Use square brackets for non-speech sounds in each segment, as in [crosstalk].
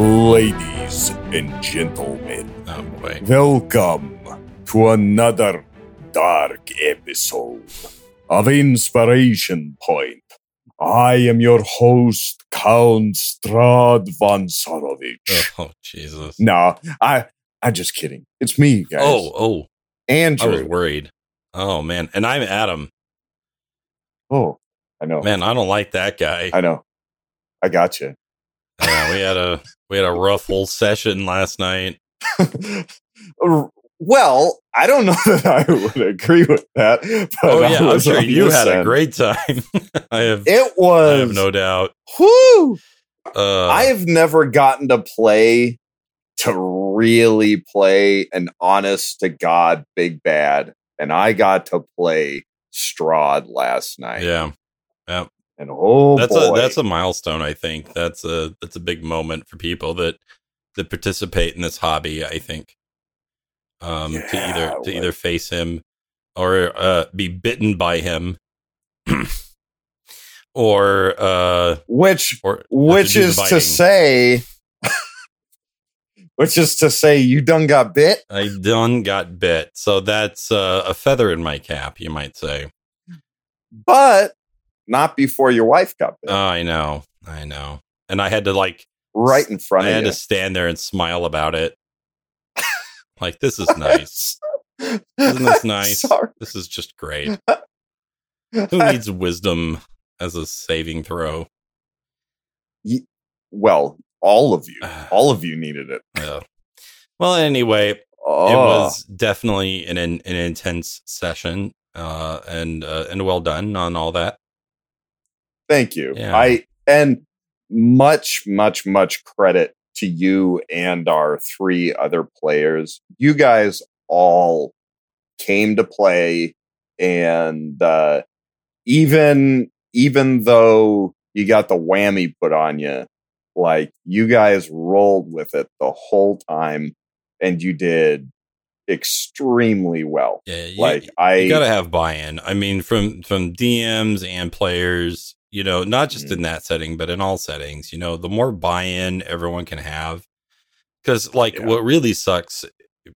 Ladies and gentlemen, Oh welcome to another dark episode of Inspiration Point. I am your host, Count Strahd von Zarovich. [laughs] Oh Jesus. No, I I'm just kidding. It's me, guys. Oh, oh. Andrew. I was worried. Oh man. And I'm Adam. Oh, I know. Man, I don't like that guy. I know. I got you. Yeah, we had a we had a rough whole session last night. [laughs] well, I don't know [laughs] that I would agree with that. But Oh yeah, I'm sure you had a great time. [laughs] I have It was. I have no doubt. Whoo! Uh I have never gotten to play to really play an honest to God big bad, and I got to play Strahd last night. Yeah. Yeah. And oh That's boy, a that's a milestone, I think. That's a that's a big moment for people that that participate in this hobby, I think. Um to either to like- either face him or uh be bitten by him. [clears throat] or uh which or which the is to say, which is to say, you done got bit. I done got bit. So that's uh, a feather in my cap, you might say. but not before your wife got bit. Oh, I know. I know. And I had to like right in front of it. I had you. to stand there and smile about it. [laughs] like this is nice. Isn't this [laughs] nice? This is just great. [laughs] Who needs wisdom as a saving throw? well, all of you, all of you needed it. Yeah. Well, anyway, it Oh, was definitely an an, an intense session, uh, and uh, and well done on all that. Thank you. Yeah. I and much, much, much credit to you and our three other players. You guys all came to play, and uh, even even though you got the whammy put on you, like you guys rolled with it the whole time, and you did extremely well. Yeah, you, Like I, you gotta have buy-in. I mean, from from DMs and players, you know, not just Mhm. in that setting, but in all settings. You know, the more buy-in everyone can have, because like Yeah. what really sucks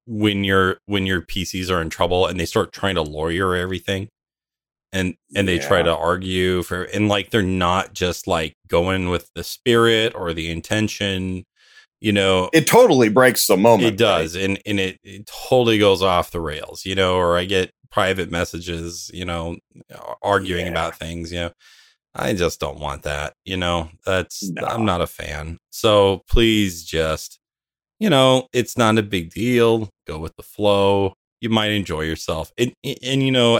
when your when your PCs are in trouble and they start trying to lawyer everything, and and they try to argue for and like they're not just like going with the spirit or the intention. You know, it totally breaks the moment. it does and and it, it totally goes off the rails you know or i get private messages you know arguing Yeah. about things you know i just don't want that you know that's No. i'm not a fan so please just you know it's not a big deal go with the flow you might enjoy yourself and and, you know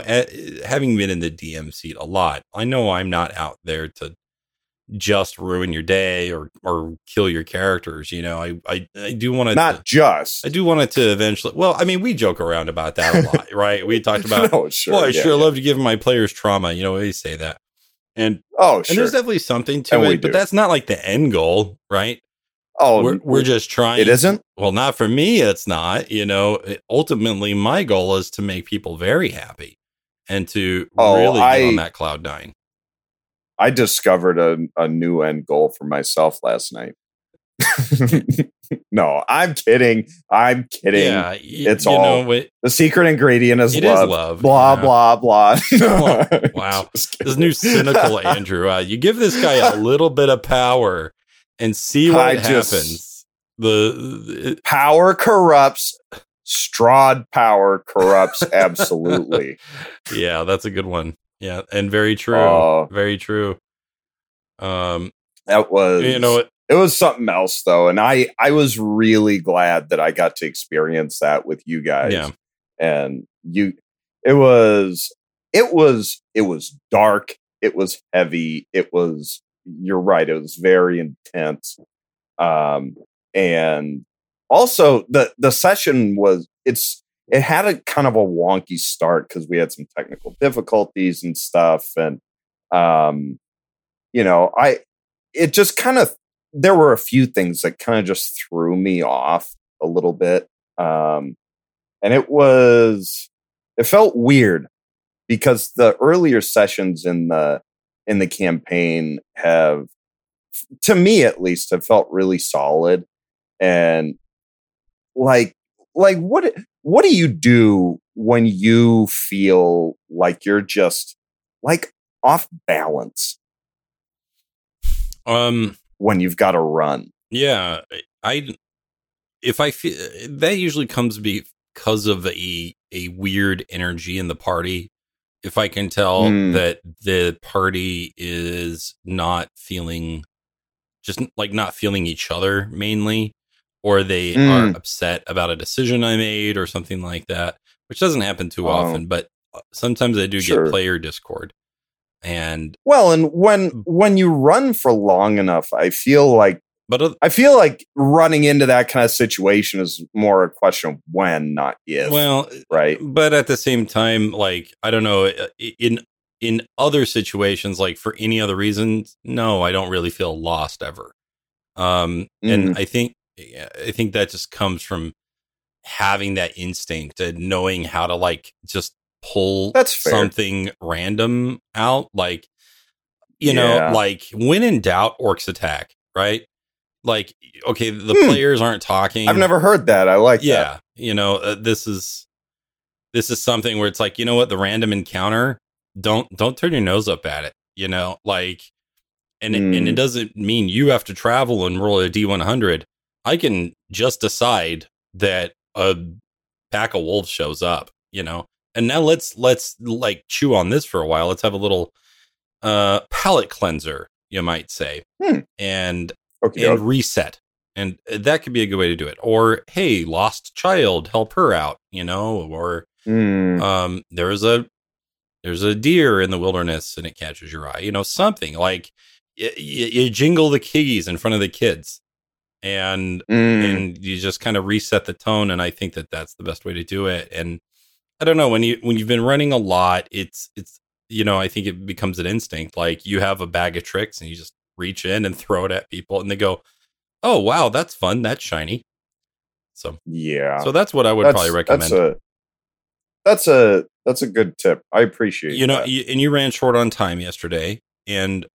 having been in the dm seat a lot i know i'm not out there to just ruin your day or or kill your characters you know i i, I do want to Not just. I do want it to eventually. Well, I mean, we joke around about that a lot, right? We [laughs] talked about. no, sure. well, I yeah, sure yeah. love to give my players trauma. You know, we say that, and Oh, sure. and there's definitely something to And it, but that's not like the end goal, right? oh, we're we're just trying. It isn't. Well, not for me. It's not. You know, it, ultimately, my goal is to make people very happy and to Oh, really I- get on that cloud nine. I discovered a, a new end goal for myself last night. [laughs] [laughs] no, I'm kidding. I'm kidding. Yeah, y- it's all- know, it, The secret ingredient is it is love. love. Blah yeah. blah blah. [laughs] [laughs] Wow. This new cynical Andrew. Uh, you give this guy a little bit of power and see what I just- happens. The, power corrupts. Strahd power corrupts absolutely. yeah, that's a good one. Yeah, and very true. Oh. very true. Um, That was you know, what? It was something else though and i i was really glad that i got to experience that with you guys Yeah. and you it was it was it was dark it was heavy it was you're right it was very intense um and also the the session was it's it had a kind of a wonky start because we had some technical difficulties and stuff and um you know i it just kind of there were a few things that kind of just threw me off a little bit um and it was it felt weird because the earlier sessions in the in the campaign have to me at least have felt really solid and like like what what do you do when you feel like you're just like off balance? Um, when you've got to run yeah, I if I feel that usually comes because of a a weird energy in the party. If I can tell Mm. that the party is not feeling just like not feeling each other mainly, or they Mm. are upset about a decision I made or something like that, which doesn't happen too Oh. often, but uh, sometimes I do Sure. get player discord. And well and when when you run for long enough i feel like but oth- i feel like running into that kind of situation is more a question of when not if well, right? but at the same time like i don't know uh, in in other situations like for any other reasons no i don't really feel lost ever. Um and i think i think that just comes from having that instinct and knowing how to like just pull That's fair. something random out like you Yeah. know like when in doubt orcs attack right like okay the Hmm. players aren't talking i've never heard that i like that yeah you know uh, this is this is something where it's like you know what the random encounter don't don't turn your nose up at it you know like and it, and Mm. it doesn't mean you have to travel and roll a d100 i can just decide that a pack of wolves shows up you know and now let's let's like chew on this for a while let's have a little uh palate cleanser you might say Hmm. and okay and reset. And that could be a good way to do it. Or, hey, lost child, help her out, you know, or Mm, um there's a there's a deer in the wilderness and it catches your eye, you know, something like y- y- you jingle the keys in front of the kids and mm. and you just kind of reset the tone and I think that that's the best way to do it. And I don't know when you when you've been running a lot, it's it's you know, I think it becomes an instinct like you have a bag of tricks and you just reach in and throw it at people and they go, "Oh, wow, that's fun. That's shiny." So yeah so that's what I would that's, probably recommend. that's a that's a that's a good tip i appreciate you know, you, and you ran short on time yesterday and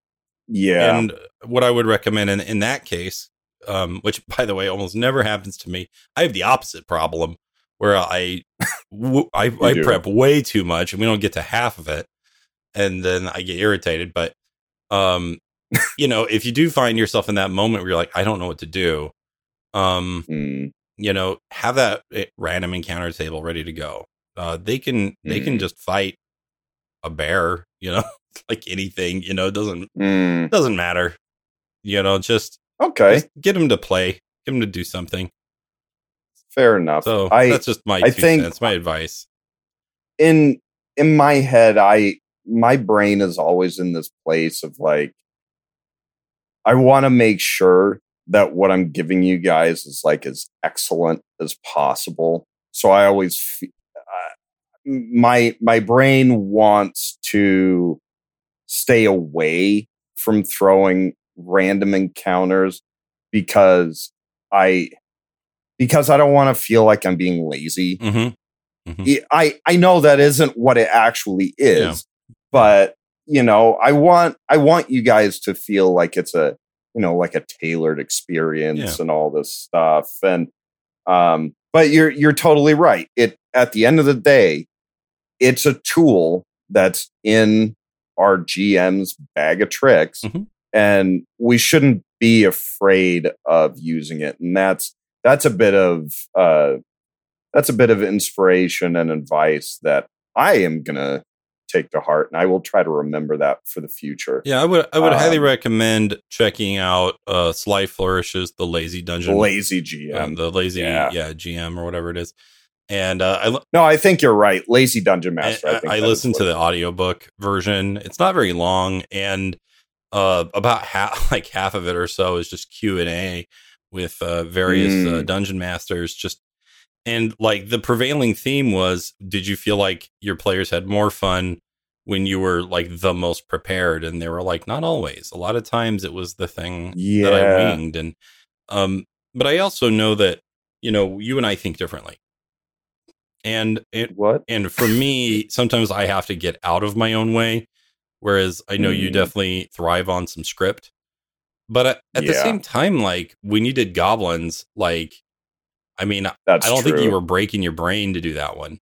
yeah and what I would recommend in in that case, um, which [laughs] by the way almost never happens to me, I have the opposite problem where I w- I, prep way too much and we don't get to half of it, and then I get irritated. But um, you know, if you do find yourself in that moment where you're like, I don't know what to do, um, Mm, you know, have that eh, random encounter table ready to go. Uh, they can they can Mhm. just fight a bear, you know, [laughs] like anything, you know, it doesn't mm. doesn't matter. You know, just, okay just get him to play, get him to do something. Fair enough So i that's just my I think- cents, my advice. in in my head i my brain is always in this place of like i want to make sure that what i'm giving you guys is like as excellent as possible so i always uh, my my brain wants to stay away from throwing random encounters because i because i don't want to feel like i'm being lazy hmm I- I I know that isn't what it actually is, Yeah. but you know, I want I want you guys to feel like it's a you know like a tailored experience Yeah. and all this stuff. And um, but you're you're totally right. It at the end of the day, it's a tool that's in our GM's bag of tricks, Mhm. and we shouldn't be afraid of using it. And that's that's a bit of uh that's a bit of inspiration and advice that I am gonna take to heart, and I will try to remember that for the future. Yeah, I would I would highly Um, recommend checking out uh Sly Flourish's, the Lazy Dungeon, Lazy GM. the Lazy yeah. yeah. GM or whatever it is. And uh, I, no, I think you're right. Lazy Dungeon I, Master. I, I is listened to the audiobook version. It's not very long, and uh, about half [laughs] like half of it or so is just Q and A with uh, various uh, Mm. dungeon masters. Just and like the prevailing theme was, did you feel like your players had more fun when you were like the most prepared? And they were like, not always. A lot of times it was the thing that I winged, and um, but I also know that you know you and I think differently. And it, What? and for me, sometimes I have to get out of my own way. Whereas I know you Mm. definitely thrive on some script. But at, at the same time, like when you did goblins, like I mean, That's I don't think you were breaking your brain to do that one,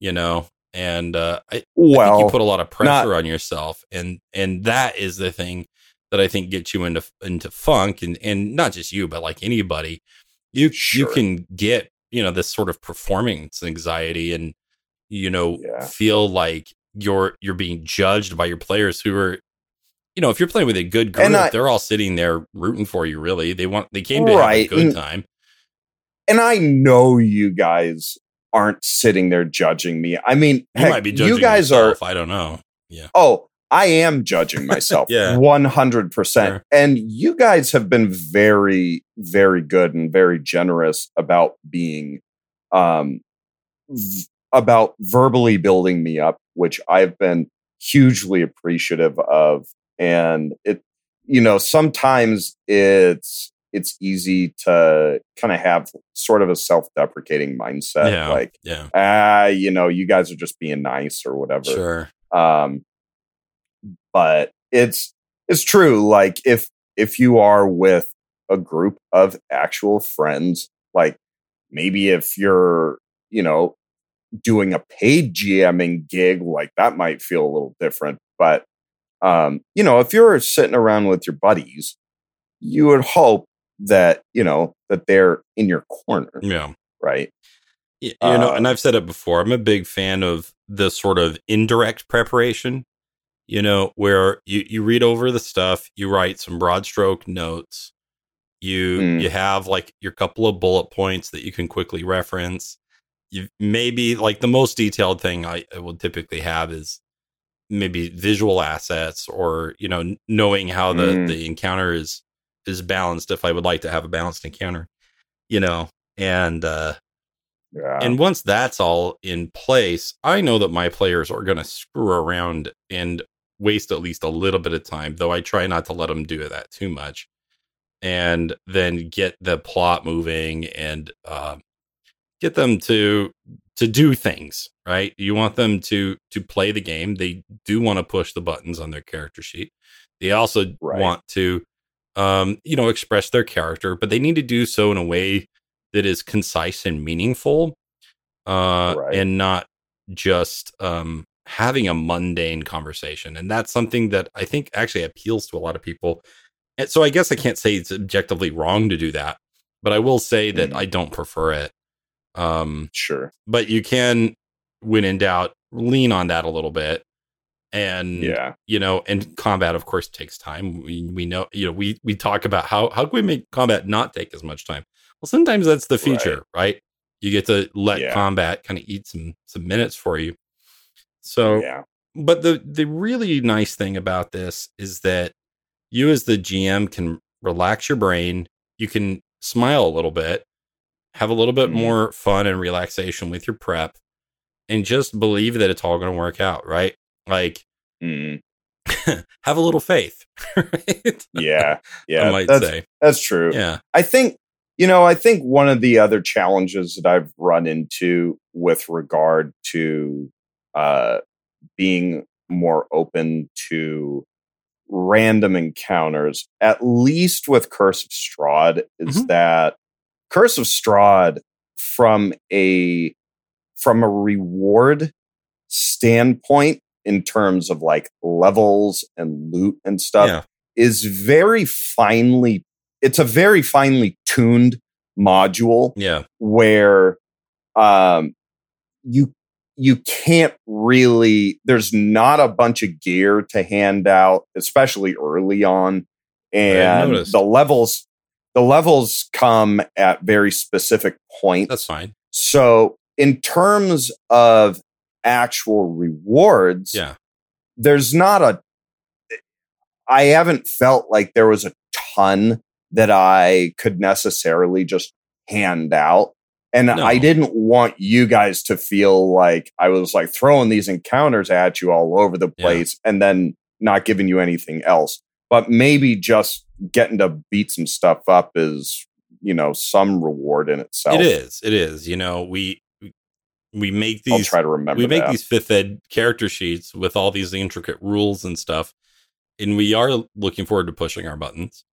you know. And uh, I, I well. think you put a lot of pressure not- on yourself, and and that is the thing that I think gets you into into funk, and and not just you, but like anybody, you you can get you know this sort of performance anxiety, and you know Yeah. feel like you're you're being judged by your players who are. You know, if you're playing with a good group, I- they're all sitting there rooting for you. Really, they want they came to have a good time. and I know you guys aren't sitting there judging me. I mean, You heck, might be judging you guys yourself. are. I don't know. Yeah. Oh, I am judging [laughs] myself. Yeah. one hundred percent. Sure. And you guys have been very, very good and very generous about being, um, v- about verbally building me up, which I've been hugely appreciative of. And it, you know, sometimes it's it's easy to kind of have sort of a self-deprecating mindset, yeah, like yeah, ah, you know, you guys are just being nice or whatever sure. um but it's it's true like if if you are with a group of actual friends like maybe if you're you know doing a paid gming gig like that might feel a little different but um you know if you're sitting around with your buddies you would hope that you know that they're in your corner Yeah. right You know, Uh, and I've said it before, I'm a big fan of the sort of indirect preparation, you know, where you, you read over the stuff, you write some broad stroke notes, you Mm. you have like your couple of bullet points that you can quickly reference. You maybe like the most detailed thing I, I will typically have is maybe visual assets or you know knowing how the Mm. the encounter is is balanced if I would like to have a balanced encounter, you know, and uh yeah and once that's all in place, I know that my players are going to screw around and waste at least a little bit of time, though I try not to let them do that too much. And then get the plot moving and uh, get them to to do things right. You want them to to play the game. They do want to push the buttons on their character sheet. They also Right. want to, um, you know, express their character, but they need to do so in a way that is concise and meaningful uh Right. and not just um having a mundane conversation and that's something that i think actually appeals to a lot of people and so i guess i can't say it's objectively wrong to do that but i will say that Mhm. i don't prefer it um sure. but you can when in doubt lean on that a little bit and yeah. you know and combat of course takes time. We, we know you know we we talk about how how can we make combat not take as much time? Well sometimes that's the feature right, you get to let Yeah. combat kind of eat some some minutes for you. So yeah. but the the really nice thing about this is that you as the gm can relax your brain you can smile a little bit have a little bit Mhm. more fun and relaxation with your prep and just believe that it's all going to work out right? Like Mm, [laughs] have a little faith [laughs] right? Yeah. Yeah. i might that's say. that's true. Yeah. I think, you know, I think one of the other challenges that I've run into with regard to uh, being more open to random encounters, at least with Curse of Strahd, is Mhm. that Curse of Strahd from a from a reward standpoint in terms of like levels and loot and stuff yeah. is very finely it's a very finely tuned module yeah. where um you you can't really there's not a bunch of gear to hand out especially early on. And the levels the levels come at very specific points that's fine so in terms of actual rewards yeah there's not a I haven't felt like there was a ton that I could necessarily just hand out. And No. I didn't want you guys to feel like I was like throwing these encounters at you all over the Yeah. place and then not giving you anything else. But maybe just getting to beat some stuff up is, you know, some reward in itself. it is it is you know we we- make these I'll try to remember we make that. these fifth ed character sheets with all these intricate rules and stuff and we are looking forward to pushing our buttons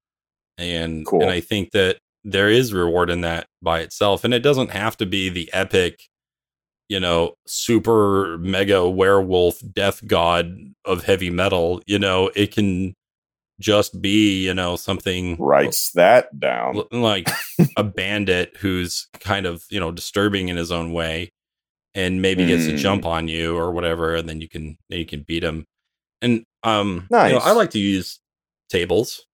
and Cool. and I think that there is reward in that by itself, and it doesn't have to be the epic, you know, super mega werewolf death god of heavy metal. You know, it can just be you know something Writes that down. l- like a bandit who's kind of you know disturbing in his own way and maybe gets a Mm. jump on you or whatever and then you can then you can beat him and um you know, i like to use tables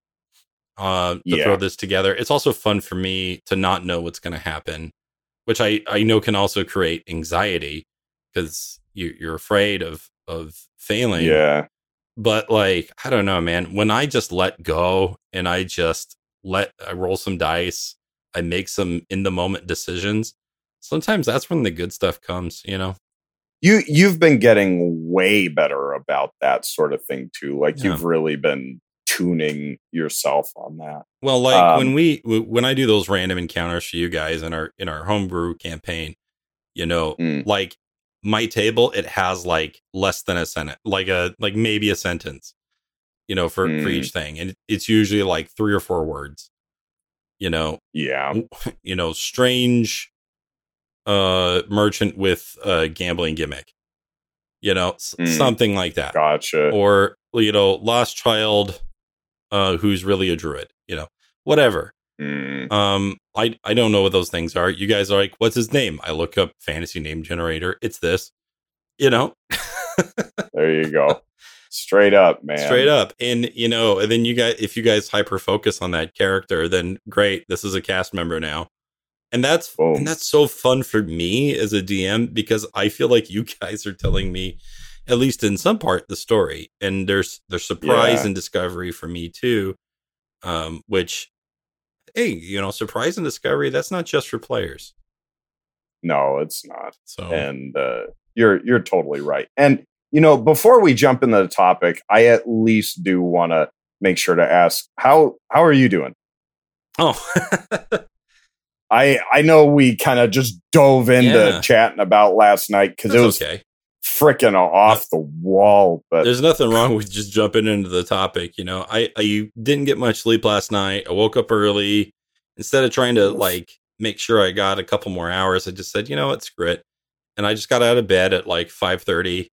uh to Yeah. throw this together it's also fun for me to not know what's going to happen which i i know can also create anxiety because you, you're afraid of of failing Yeah. But like i don't know man when i just let go and i just let i roll some dice i make some in the moment decisions sometimes that's when the good stuff comes you know You you've been getting way better about that sort of thing too. Like Yeah. you've really been tuning yourself on that. well like Um, when we when i do those random encounters for you guys in our in our homebrew campaign you know Mm. like my table it has like less than a sentence like a like maybe a sentence you know for for Mm. each thing and it's usually like three or four words you know Yeah. [laughs] you know, strange uh merchant with a gambling gimmick. You know, Mm. something like that. Gotcha. Or, you know, lost child uh who's really a druid, you know. Whatever. Mm. Um I I don't know what those things are. You guys are like, "What's his name?" I look up fantasy name generator. It's this. You know, [laughs] There you go. Straight up, man. straight up. And you know, and then you guys if you guys hyper focus on that character, then great, this is a cast member now. And that's Boom. and that's so fun for me as a DM because I feel like you [laughs] guys are telling me at least in some part the story and there's there's surprise Yeah. and discovery for me too um which hey you know surprise and discovery that's not just for players No, it's not. so and uh, you're you're totally right. And you know, before we jump into the topic, I at least do want to make sure to ask how how are you doing? oh [laughs] I I know we kind of just dove into Yeah. chatting about last night because it was okay freaking off the wall. But there's nothing wrong with just jumping into the topic you know i i didn't get much sleep last night i woke up early instead of trying to like make sure i got a couple more hours i just said you know what screw it and i just got out of bed at like 5.30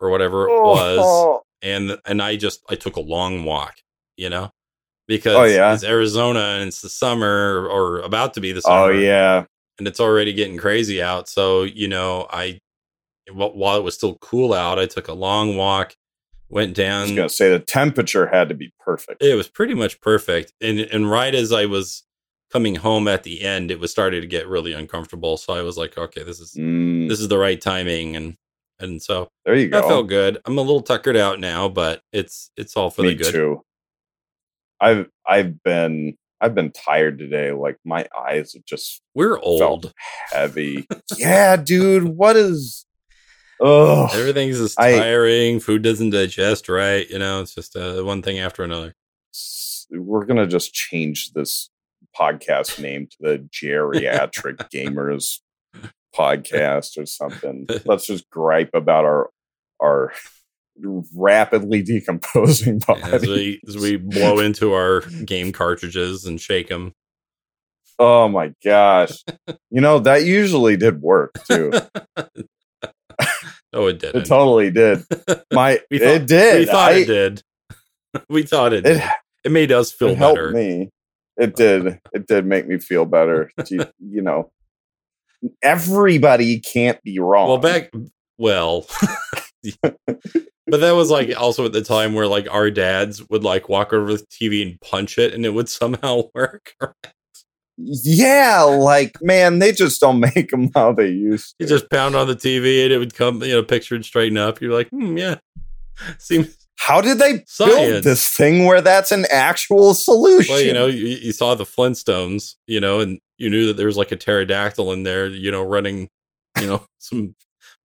or whatever it oh. was Oh, and and i just i took a long walk you know because Oh, yeah? it's arizona and it's the summer or about to be the oh, summer. oh yeah, and it's already getting crazy out. So, you know, I while it was still cool out, I took a long walk, went I down. was gonna say the temperature had to be perfect. It was pretty much perfect. And and right as I was coming home at the end, it was starting to get really uncomfortable. So I was like, okay, this is Mm, this is the right timing and and so there you that go. felt good. I'm a little tuckered out now, but it's it's all for Me the good. too. I've I've been I've been tired today. Like my eyes have just We're old. heavy. [laughs] yeah, dude. What is? Oh, Everything's just I- Food doesn't digest right. You know, it's just uh, one thing after another. we're gonna just change this podcast name to the Geriatric [laughs] Gamers Podcast or something. [laughs] Let's just gripe about our our rapidly decomposing body. as we as we blow into our game cartridges and shake them. Oh my gosh! You know that usually did work too. [laughs] Oh, it It didn't. totally did. [laughs] My We thought- it did. we thought [laughs] I- it did. we thought it It, did. It made us feel it helped better. me. It uh, did. It did make me feel better. you, [laughs] you know, everybody can't be wrong. Well, back well, but that was like also at the time where like our dads would like walk over the TV and punch it, and it would somehow work. Yeah, like man, they just don't [laughs] make them how they used you to. just pound on the TV, and it would come, you know, picture and straighten up. You're like, hmm, yeah, [laughs] seems How did they build this thing where that's an actual solution? Well, you know, you, you saw the Flintstones, you know, and you knew that there was like a pterodactyl in there, you know, running, you know, [laughs] some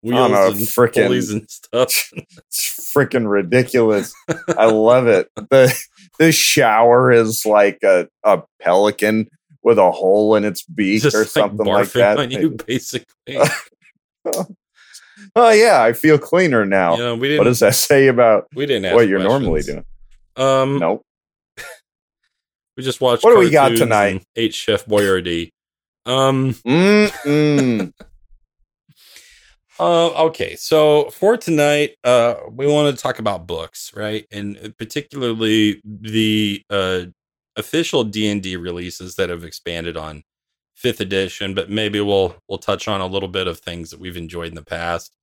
wheels know, and frickin- pulleys and stuff. it's freaking ridiculous. I love it. The the shower is like a, a pelican with a hole in its beak Just or something like barfing that. on you, basically. [laughs] Oh yeah, I feel cleaner now. you know, we what didn't. what does that say about we didn't. What you're normally doing? Um, Nope. [laughs] We just watched. What do we got tonight? Ate Chef Boyardee. Um. [laughs] Uh, okay, so for tonight, uh, we want to talk about books, right? And particularly the uh, official D and D releases that have expanded on fifth edition. But maybe we'll we'll touch on a little bit of things that we've enjoyed in the past.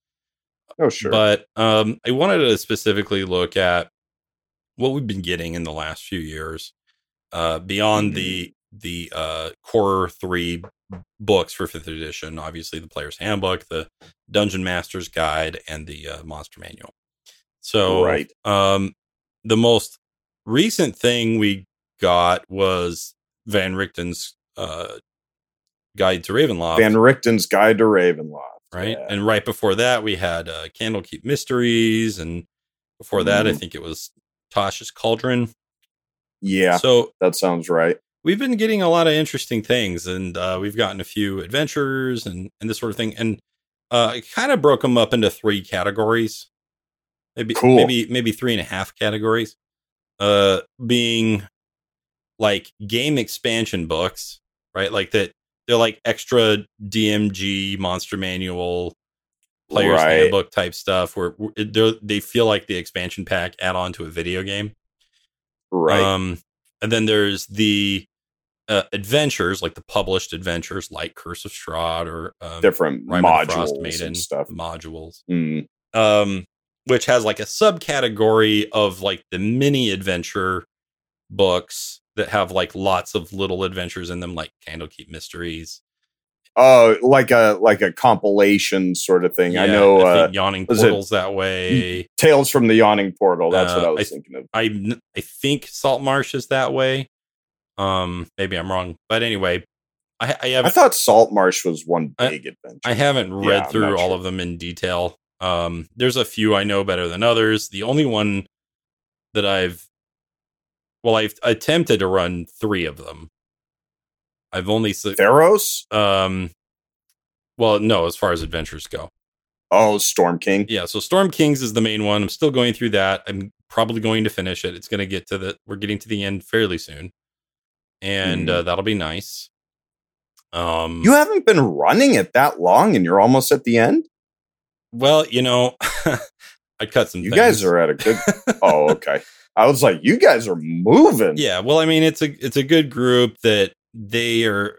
oh sure. But um, I wanted to specifically look at what we've been getting in the last few years, uh, beyond Mhm. the the uh, core three books for fifth edition. Obviously, the Player's Handbook, the Dungeon Master's Guide, and the uh, Monster Manual. So, Right. um, the most recent thing we got was Van Richten's uh, Guide to Ravenloft Van Richten's Guide to Ravenloft. right? Yeah. And right before that, we had uh, Candlekeep Mysteries, and before that, I Mhm. think it was Tasha's Cauldron. yeah, So that sounds right. we've been getting a lot of interesting things, and uh, we've gotten a few adventures and and this sort of thing, and uh, I kind of broke them up into three categories, maybe Cool. maybe maybe three and a half categories, uh, being like game expansion books, right? Like that they're like extra DMG monster manual player's Right. handbook type stuff where they feel like the expansion pack add on to a video game. Right. Um, and then there's the uh, adventures, like the published adventures, like Curse of Strahd or um, Different Rime of the modules and stuff. modules, Mm, um, which has like a subcategory of like the mini adventure books that have like lots of little adventures in them, like Candlekeep Mysteries. Oh, like a like a compilation sort of thing. I know I uh, Yawning Portals that way. Tales from the Yawning Portal. That's what Uh, I was I- thinking of. I I think Saltmarsh is that way. Um, maybe I'm wrong, but anyway, I, I I thought Saltmarsh was one I- big adventure. I haven't read I'm through all sure. of them in detail. Um, there's a few I know better than others. The only one that I've well, I've attempted to run three of them. I've only su- Theros? um, well, no, as far as adventures go. Oh, Storm King. Yeah, so Storm Kings is the main one. I'm still going through that. I'm probably going to finish it. It's going to get to the we're getting to the end fairly soon. And Mhm. uh, that'll be nice. Um You haven't been running it that long, and you're almost at the end. well, you know, [laughs] I cut some You things. guys are at a good. oh, okay. [laughs] I was like, you guys are moving. Yeah, well, I mean, it's a it's a good group that they are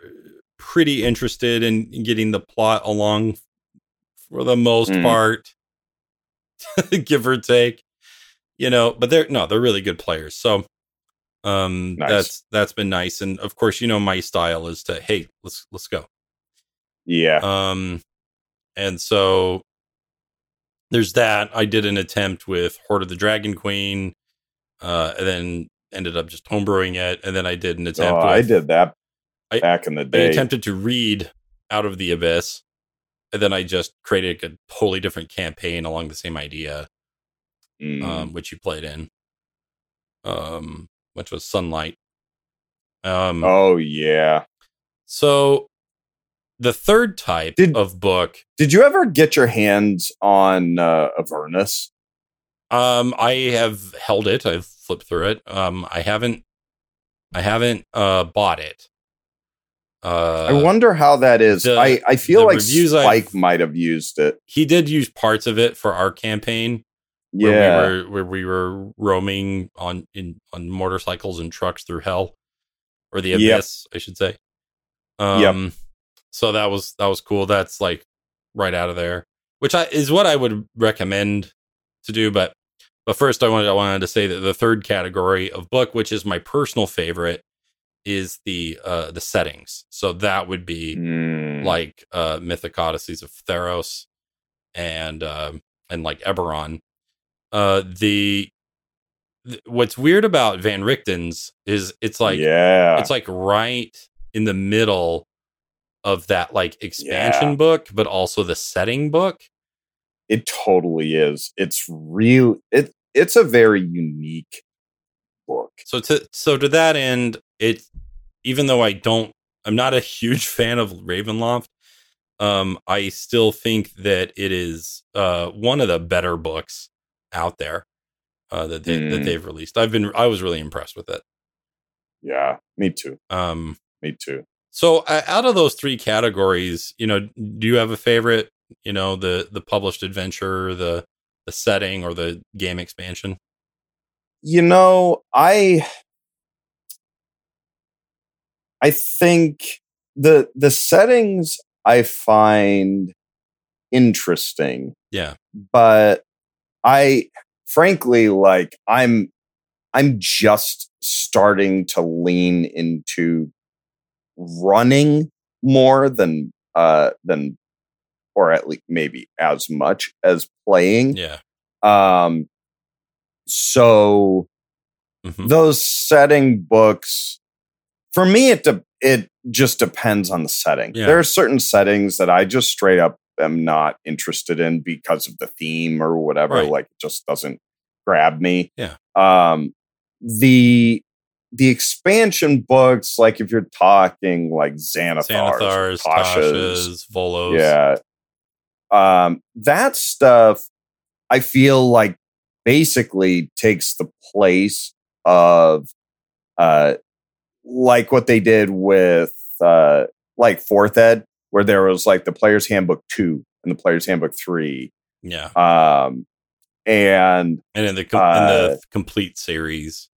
pretty interested in getting the plot along for the most Mm. part, [laughs] give or take. You know, but they're no, they're really good players. So, um, Nice. that's that's been nice, and of course, you know, my style is to hey, let's let's go. Yeah. Um, and so there's that. I did an attempt with Hoard of the Dragon Queen, uh, and then ended up just homebrewing it. And then I did an Oh, attempt. I did that I- back in the I day. attempted to read Out of the Abyss, and then I just created a totally different campaign along the same idea, Mm. um, which you played in, um, which was Sunlight. Um, oh yeah. so the third type Did- of book Did you ever get your hands on uh, Avernus? Um, I have held it. I've flipped through it. Um, I haven't, I haven't uh bought it. Uh, I wonder how that is. the- I, I feel like Spike I've- might have used it. he did use parts of it for our campaign. Yeah. where we were where we were roaming on in on motorcycles and trucks through hell, or the Yep. abyss, I should say. Um, so that was that was cool. That's like right out of there, which I is what I would recommend to do. But but first, I wanted I wanted to say that the third category of book, which is my personal favorite, is the uh the settings. So that would be Mm. like uh Mythic Odysseys of Theros and um and like Eberron. Uh the th- what's weird about Van Richten's is it's like yeah. it's like right in the middle of that like expansion Yeah. book, but also the setting book. It totally is. It's real. It it's a very unique book. So to so to that end, it even though I don't I'm not a [laughs] huge fan of Ravenloft, um, I still think that it is uh one of the better books out there uh that they that Mm. they've released. I've been I was really impressed with it. Yeah, me too. Um, Me too. so uh, out of those three categories, you know, do you have a favorite? You know, the the published adventure, the the setting, or the game expansion? You know, I I think the the settings I find interesting, Yeah, but I frankly like I'm I'm just starting to lean into running more than uh than or at least maybe as much as playing. yeah. Um so Mhm. those setting books for me it de- it just depends on the setting Yeah. there are certain settings that i just straight up am not interested in because of the theme or whatever Right. like it just doesn't grab me Yeah. um the the expansion books like if you're talking like xanathars, Xanathars, Tashas, Tashas, Volos. yeah. Um, that stuff I feel like basically takes the place of uh like what they did with uh like fourth ed, where there was like the player's handbook two and the player's handbook three. yeah. Um and and in the com- in the complete series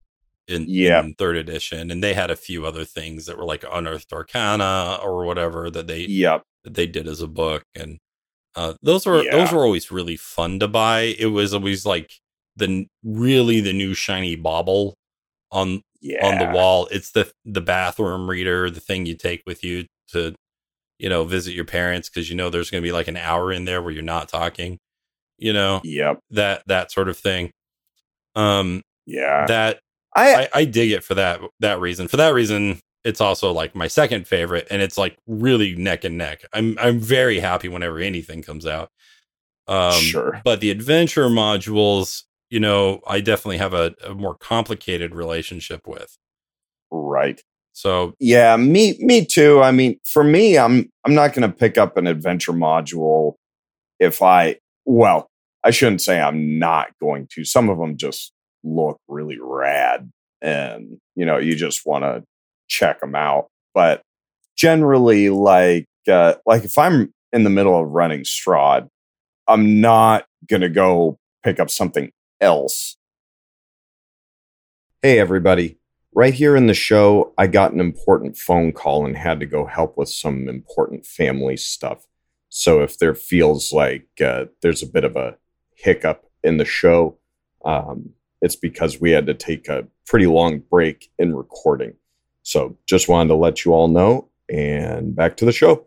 in, Yeah. in third edition and they had a few other things that were like unearthed arcana or whatever that they yep, that they did as a book and uh, those were Yeah. those were always really fun to buy it was always like the really the new shiny bauble on yeah. on the wall it's the the bathroom reader the thing you take with you to you know visit your parents because you know there's going to be like an hour in there where you're not talking you know Yep. that that sort of thing um Yeah. that I, I, I dig it for that that reason. For that reason, it's also like my second favorite, and it's like really neck and neck. I'm I'm very happy whenever anything comes out. Um, Sure. but the adventure modules, you know, I definitely have a, a more complicated relationship with. right. So Yeah, me me too. I mean, for me, I'm I'm not going to pick up an adventure module if I well, I shouldn't say I'm not going to. Some of them just look really rad and, you know, you just want to check them out. But generally like uh like if I'm in the middle of running Strahd, I'm not to go pick up something else. Hey everybody. Right here in the show, I got an important phone call and had to go help with some important family stuff. So if there feels like uh, there's a bit of a hiccup in the show, um, it's because we had to take a pretty long break in recording. So just wanted to let you all know, and back to the show.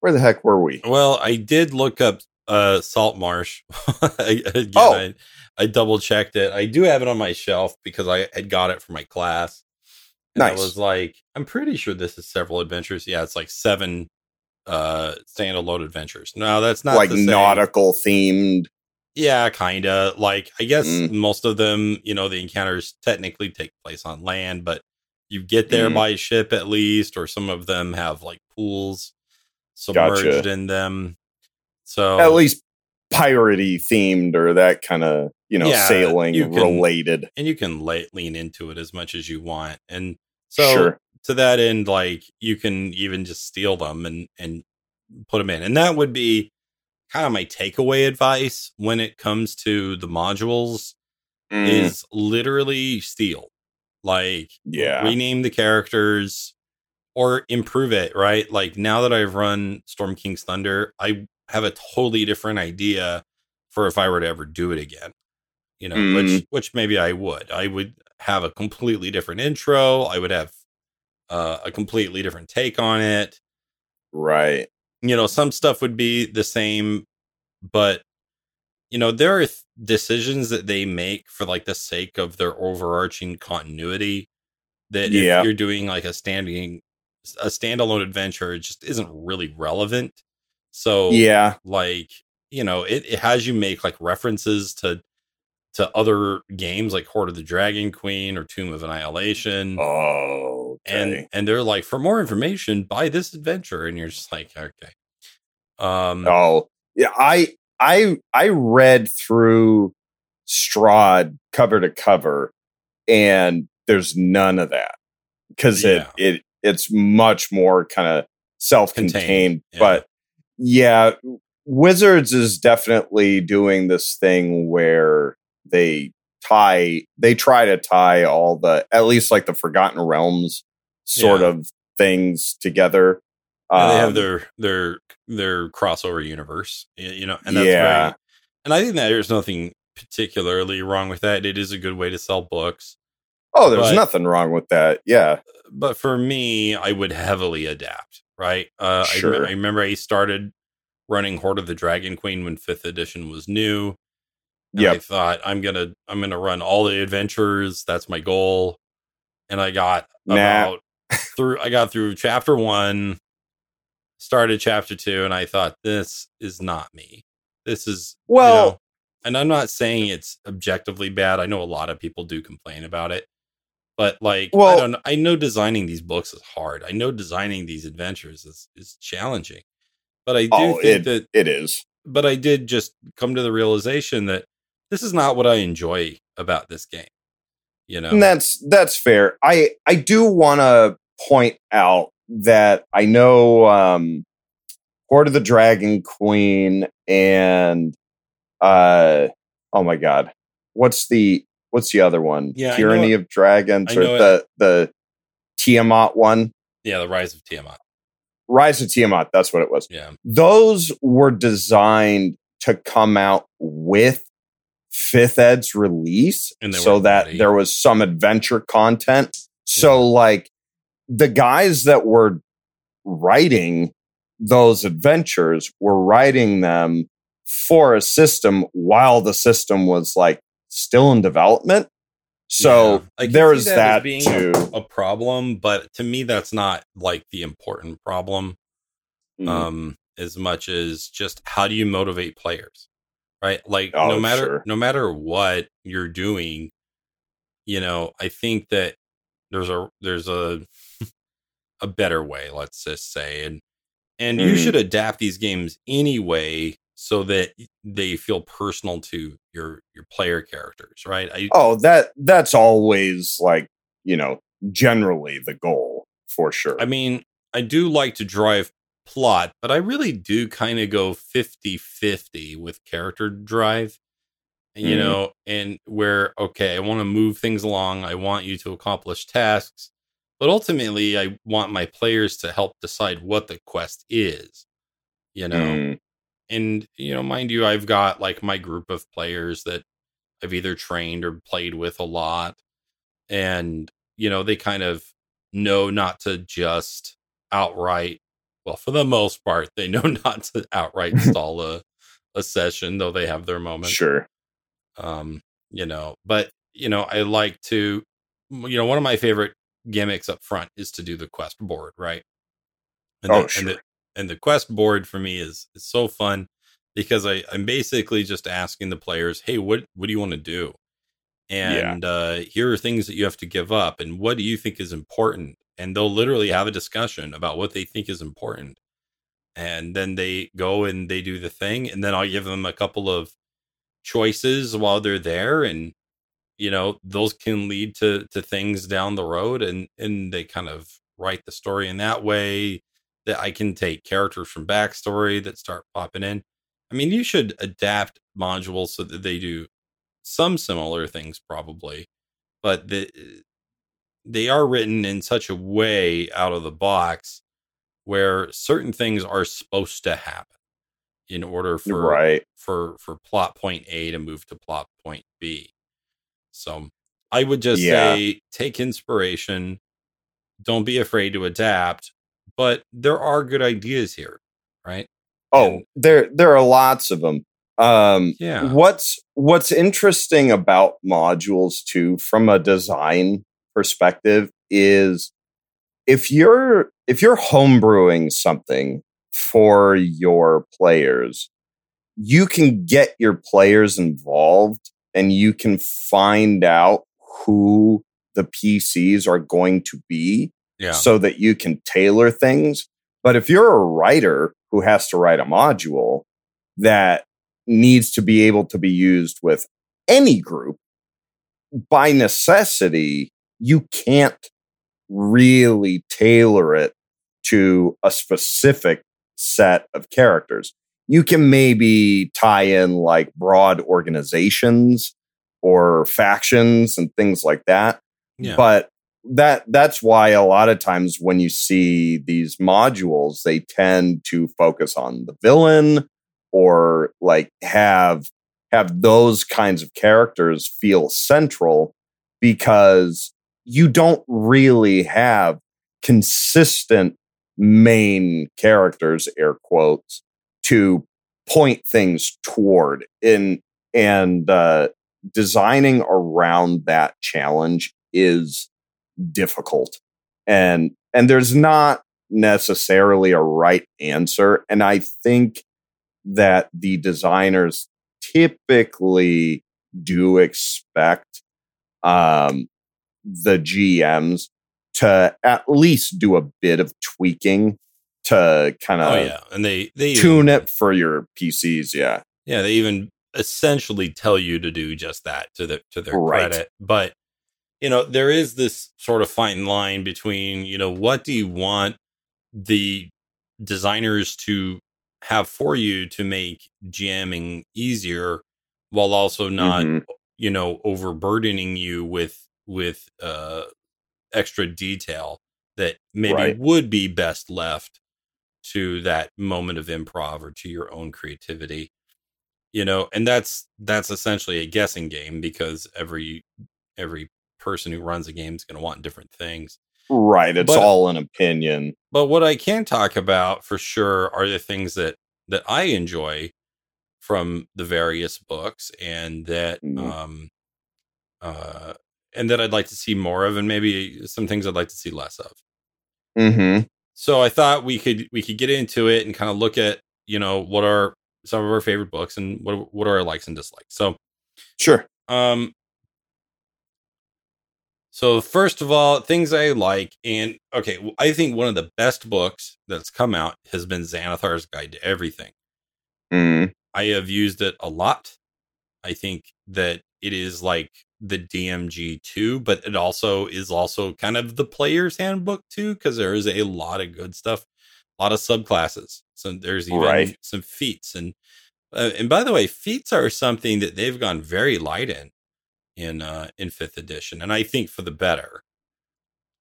Where the heck were we? well, I did look up uh Saltmarsh. [laughs] Again, Oh. I, I double checked it. I do have it on my shelf because I had got it for my class. And I was like, I'm pretty sure this is several adventures. Yeah, it's like seven uh standalone adventures. No, that's not like to say- nautical themed. Yeah, kinda. Like I guess Mm. most of them, you know, the encounters technically take place on land, but you get there Mm. by ship at least, or some of them have like pools submerged Gotcha. in them. So At least piratey themed or that kind of, you know, Yeah, sailing you can- related. and you can la- lean into it as much as you want. And so sure. to that end, like you can even just steal them and and put them in, and that would be kind of my takeaway advice when it comes to the modules Mm, is literally steal, like yeah. rename the characters or improve it. Right, like now that I've run Storm King's Thunder, I have a totally different idea for if I were to ever do it again. You know, which Mm. which maybe I would. I would have a completely different intro. I would have uh, a completely different take on it. right. You know, some stuff would be the same, but you know, there are th- decisions that they make for like the sake of their overarching continuity. That Yeah. if you're doing like a standing a standalone adventure, it just isn't really relevant. So Yeah. like you know it, it has you make like references to to other games like hoard of the dragon queen or tomb of annihilation Oh. And and they're like for more information buy this adventure and you're just like okay um oh, yeah. I I I read through Strahd cover to cover, and there's none of that because Yeah. it it it's much more kind of self-contained. Contained, yeah. But yeah, Wizards is definitely doing this thing where they tie they try to tie all the at least like the Forgotten Realms sort Yeah. of things together. Yeah, they have Um, their their their crossover universe, you know, and that's Yeah. very, and I think that there's nothing particularly wrong with that. It is a good way to sell books, oh, there's but- nothing wrong with that. Yeah. but for me, I would heavily adapt. Right? Uh, I, Sure. rem- I remember I started running Hoard of the Dragon Queen when Fifth Edition was new. And I thought I'm gonna I'm gonna run all the adventures. That's my goal. And I got Nah. about through I got through chapter one, started chapter two, and I thought this is not me. This is you Well- know, and I'm not saying it's objectively bad. I know a lot of people do complain about it. But like I Well- don't know, I know designing these books is hard. I know designing these adventures is, is challenging. But I do Oh, think it, that it is. but I did just come to the realization that this is not what I enjoy about this game. You know, And that's that's fair. I I do want to point out that I know um Hoard of the Dragon Queen and uh oh my god. What's the what's the other one? Yeah, Tyranny of Dragons or the the Tiamat one? yeah, the rise of Tiamat. Rise of Tiamat, that's what it was. Yeah, Those were designed to come out with fifth ed's release And so that ready. there was some adventure content so like the guys that were writing those adventures were writing them for a system while the system was like still in development so Yeah. There see that that, being too a problem, but to me, that's not like the important problem. Mhm. um as much as just how do you motivate players right like Oh, no matter sure. no matter what you're doing you know i think that there's a there's a a better way let's just say and and you Mhm. should adapt these games anyway so that they feel personal to your your player characters right i oh that that's always like you know generally the goal for sure I mean, I do like to drive plot, but I really do kind of go 50 50 with character drive, you Mhm. know, and where, okay, I want to move things along. I want you to accomplish tasks, but ultimately, I want my players to help decide what the quest is, you know. Mm, And, you know, mind you, I've got like my group of players that I've either trained or played with a lot. And, you know, they kind of know not to just outright, well, for the most part, they know [laughs] not to outright [laughs] stall a, a session, though they have their moments sure um you know but you know i like to you know one of my favorite gimmicks up front is to do the quest board right? And Oh, the, sure. and the and the quest board for me is is so fun because i i'm basically just asking the players hey what what do you want to do and uh here are things that you have to give up and what do you think is important? And they'll literally have a discussion about what they think is important. And then they go and they do the thing and then i'll give them a couple of choices while they're there and you know those can lead to to things down the road and and they kind of write the story in that way that i can take characters from backstory that start popping in i mean you should adapt modules so that they do some similar things probably but the, they are written in such a way out of the box where certain things are supposed to happen in order for right for for plot point A to move to plot point B. So I would just Yeah. say take inspiration, don't be afraid to adapt, but there are good ideas here, right? oh And- there there are lots of them um Yeah. what's what's interesting about modules too from a design perspective is if you're if you're homebrewing something for your players you can get your players involved and you can find out who the PCs are going to be Yeah. so that you can tailor things. But if you're a writer who has to write a module that needs to be able to be used with any group, by necessity, you can't really tailor it to a specific set of characters. You can maybe tie in like broad organizations or factions and things like that. Yeah. But that that's why a lot of times when you see these modules, they tend to focus on the villain or like have have those kinds of characters feel central because you don't really have consistent main characters air quotes to point things toward in and uh, designing around that challenge is difficult. And and there's not necessarily a right answer. And i think that the designers typically do expect um, the GMs to at least do a bit of tweaking to kind of oh yeah, and they they tune even, it for your PCs. Yeah, Yeah, they even essentially tell you to do just that to the to their Right. credit. But you know, there is this sort of fine line between you know what do you want the designers to have for you to make jamming easier while also not Mhm. you know overburdening you with with uh extra detail that maybe Right. would be best left to that moment of improv or to your own creativity you know and that's that's essentially a guessing game because every every person who runs a game is going to want different things right. It's But- all an opinion. but what I can talk about for sure are the things that that I enjoy from the various books and that Mhm. um uh and that I'd like to see more of and maybe some things I'd like to see less of. Mm-hmm. So I thought we could we could get into it and kind of look at, you know, what are some of our favorite books and what what are our likes and dislikes. So Sure. um so first of all, things I like and okay, I think one of the best books that's come out has been Xanathar's Guide to Everything. Mm. I have used it a lot. I think that it is like the DMG too, but it also is also kind of the player's handbook too, because there is a lot of good stuff, a lot of subclasses. So there's even Right. some feats and uh, and by the way, feats are something that they've gone very light in in uh in fifth edition, and I think for the better.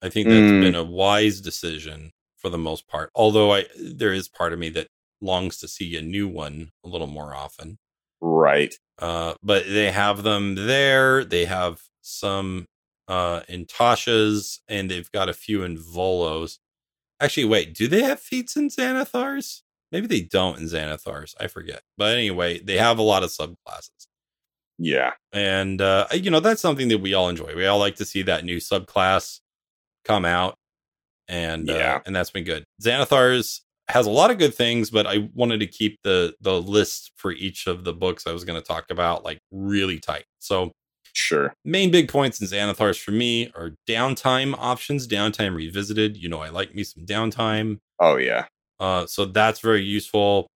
I think that's Mm. been a wise decision for the most part. Although I there is part of me that longs to see a new one a little more often. Right. Uh, but they have them there. They have some uh, in Tasha's, and they've got a few in Volos. Actually, wait, do they have feats in Xanathars? Maybe they don't in Xanathars. I forget. But anyway, they have a lot of subclasses. Yeah. And, uh, you know, that's something that we all enjoy. We all like to see that new subclass come out. And, Yeah. uh, and that's been good. Xanathars has a lot of good things, but I wanted to keep the the list for each of the books I was going to talk about like really tight. So Sure. main big points in Xanathars for me are downtime options, downtime revisited. You know, I like me some downtime. Oh yeah. Uh, so that's very useful.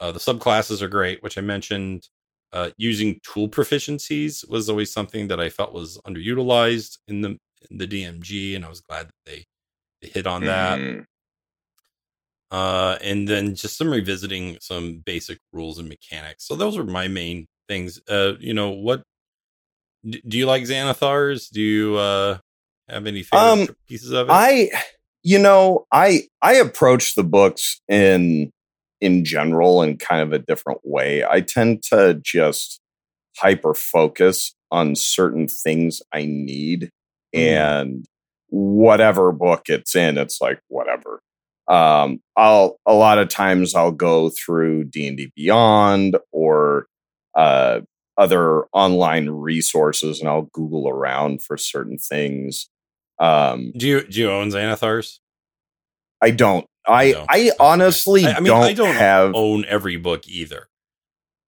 Uh, the subclasses are great, which I mentioned. Uh, using tool proficiencies was always something that I felt was underutilized in the in the DMG, and I was glad that they, they hit on that. Uh, and then just some revisiting some basic rules and mechanics. So those are my main things. Uh, you know, what d- do you like Xanathars? Do you uh have any favorite Um, pieces of it? I you know, I I approach the books in in general in kind of a different way. I tend to just hyper focus on certain things I need Mhm. and whatever book it's in, it's like whatever. Um I'll a lot of times I'll go through D&D Beyond or uh other online resources and I'll Google around for certain things. Um do you do you own Xanathars? I don't. I No. I honestly I, I mean, don't, I don't have. own every book either.